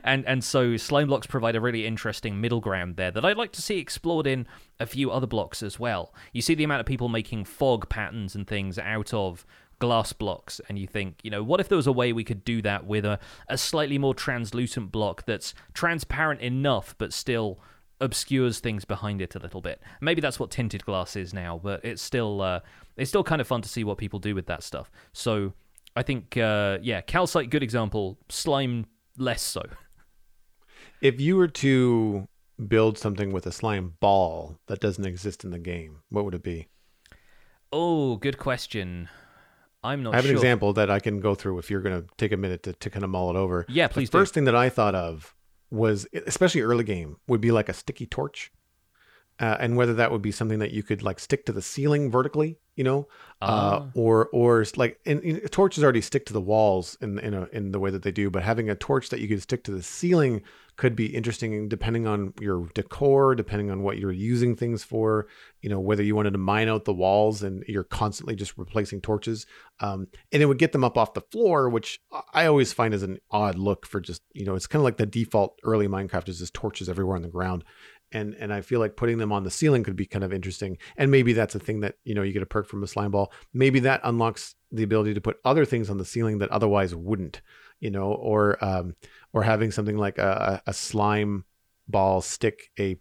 And and so slime blocks provide a really interesting middle ground there that i'd like to see explored in a few other blocks as well. You see the amount of people making fog patterns and things out of glass blocks and you think you know what if there was a way we could do that with a, a slightly more translucent block that's transparent enough but still obscures things behind it a little bit? Maybe that's what tinted glass is now but it's still uh, it's still kind of fun to see what people do with that stuff. So i think uh, yeah calcite good example slime less so. If you were to build something with a slime ball that doesn't exist in the game, what would it be? oh good question i'm not I have sure an example that I can go through if you're going to take a minute to, to kind of mull it over. Yeah, please. The first thing that I thought of was, especially early game, would be like a sticky torch. Uh, and whether that would be something that you could like stick to the ceiling vertically, you know, uh, Ah. or or like and, and torches already stick to the walls in in a, in the way that they do, but having a torch that you could stick to the ceiling could be interesting depending on your decor, depending on what you're using things for. You know, whether you wanted to mine out the walls and you're constantly just replacing torches, um, and it would get them up off the floor, which I always find is an odd look for just you know, it's kind of like the default early Minecraft is just torches everywhere on the ground and and I feel like putting them on the ceiling could be kind of interesting. And maybe that's a thing that you know you get a perk from a slime ball. Maybe that unlocks the ability to put other things on the ceiling that otherwise wouldn't. You know, or um, or having something like a, a slime ball stick a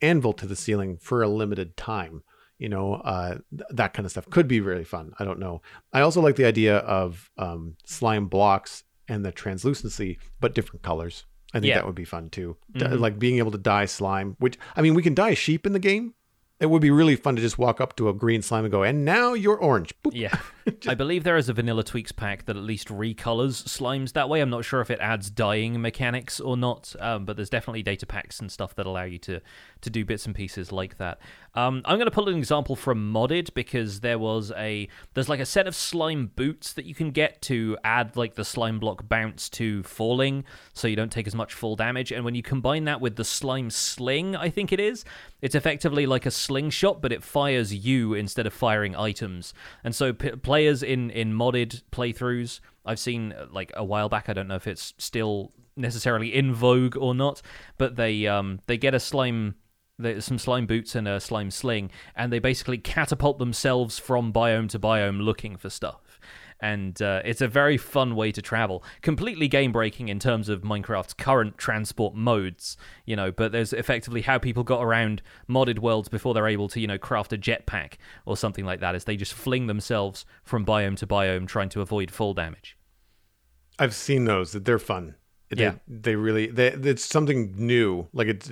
anvil to the ceiling for a limited time. You know, uh, th- that kind of stuff could be really fun. I don't know. I also like the idea of um, slime blocks and the translucency, but different colors. I think Yeah. that would be fun too. D- Like being able to dye slime, which I mean, we can dye a sheep in the game. It would be really fun to just walk up to a green slime and go, and now you're orange. Boop. Yeah. <laughs> I believe there is a vanilla tweaks pack that at least recolors slimes that way. I'm not sure if it adds dyeing mechanics or not, um, but there's definitely data packs and stuff that allow you to to do bits and pieces like that. Um, I'm going to pull an example from modded because there was a there's like a set of slime boots that you can get to add like the slime block bounce to falling, so you don't take as much fall damage. And when you combine that with the slime sling, I think it is, it's effectively like a slingshot, but it fires you instead of firing items. And so p- players in in modded playthroughs, I've seen uh, like a while back. I don't know if it's still necessarily in vogue or not, but they um they get a slime. Some slime boots and a slime sling, and they basically catapult themselves from biome to biome looking for stuff. And uh, it's a very fun way to travel. Completely game breaking in terms of Minecraft's current transport modes, you know, but there's effectively how people got around modded worlds before they're able to, you know, craft a jetpack or something like that, as they just fling themselves from biome to biome trying to avoid fall damage. I've seen those. They're fun. They, Yeah. they really. They, it's something new. Like it,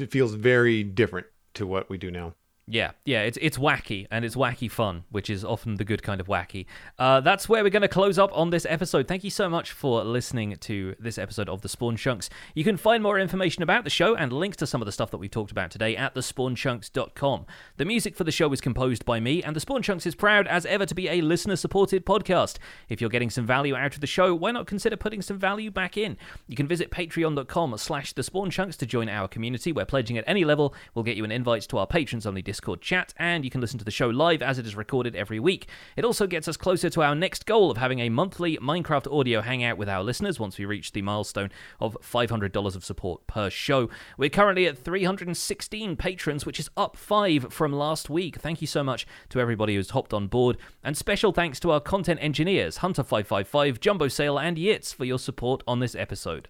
it feels very different to what we do now. Yeah, yeah, it's it's wacky and it's wacky fun, which is often the good kind of wacky. Uh, that's where we're going to close up on this episode. Thank you so much for listening to this episode of the Spawn Chunks. You can find more information about the show and links to some of the stuff that we've talked about today at thespawnchunks.com. The music for the show is composed by me, and the Spawn Chunks is proud as ever to be a listener-supported podcast. If you're getting some value out of the show, why not consider putting some value back in? You can visit patreon.com slash the Spawn Chunks to join our community, where pledging at any level will get you an invite to our patrons-only Discord chat, and you can listen to the show live as it is recorded every week. It also gets us closer to our next goal of having a monthly Minecraft audio hangout with our listeners once we reach the milestone of $500 of support per show. We're currently at 316 patrons, which is up five from last week. Thank you so much to everybody who's hopped on board, and special thanks to our content engineers, Hunter555, Jumbo Sale, and Yitz for your support on this episode.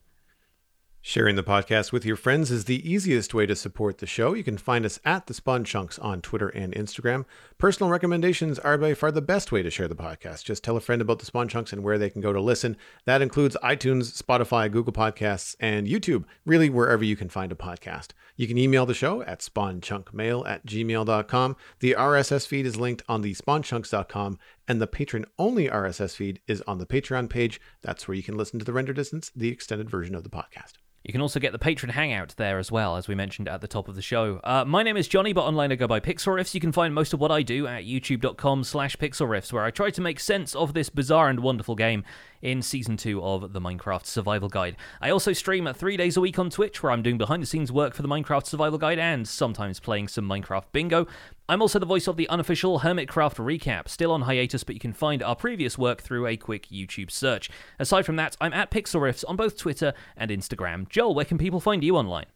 Sharing the podcast with your friends is the easiest way to support the show. You can find us at the Spawn Chunks on Twitter and Instagram. Personal recommendations are by far the best way to share the podcast. Just tell a friend about the Spawn Chunks and where they can go to listen. That includes iTunes, Spotify, Google Podcasts, and YouTube, really wherever you can find a podcast. You can email the show at spawnchunkmail at gmail.com. The RSS feed is linked on the spawnchunks.com, and the patron only RSS feed is on the Patreon page. That's where you can listen to the render distance, the extended version of the podcast. You can also get the patron hangout there as well, as we mentioned at the top of the show. Uh, my name is Jonny, but online I go by Pixlriffs. You can find most of what I do at youtube.com slash Pixlriffs, where I try to make sense of this bizarre and wonderful game in season two of the Minecraft Survival Guide. I also stream three days a week on Twitch, where I'm doing behind the scenes work for the Minecraft Survival Guide and sometimes playing some Minecraft Bingo. I'm also the voice of the unofficial Hermitcraft recap, still on hiatus, but you can find our previous work through a quick YouTube search. Aside from that, I'm at Pixlriffs on both Twitter and Instagram. Joel, where can people find you online?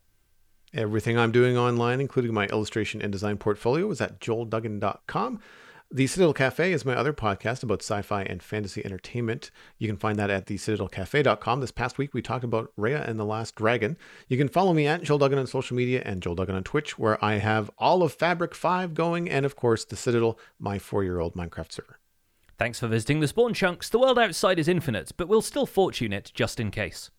Everything I'm doing online, including my illustration and design portfolio, is at joelduggan.com. The Citadel Cafe is my other podcast about sci fi and fantasy entertainment. You can find that at thecitadelcafe.com. This past week, we talked about Raya and the Last Dragon. You can follow me at Joel Duggan on social media and Joel Duggan on Twitch, where I have all of Fabric 5 going, and of course, the Citadel, my four year old Minecraft server. Thanks for visiting the Spawn Chunks. The world outside is infinite, but we'll still fortune it just in case.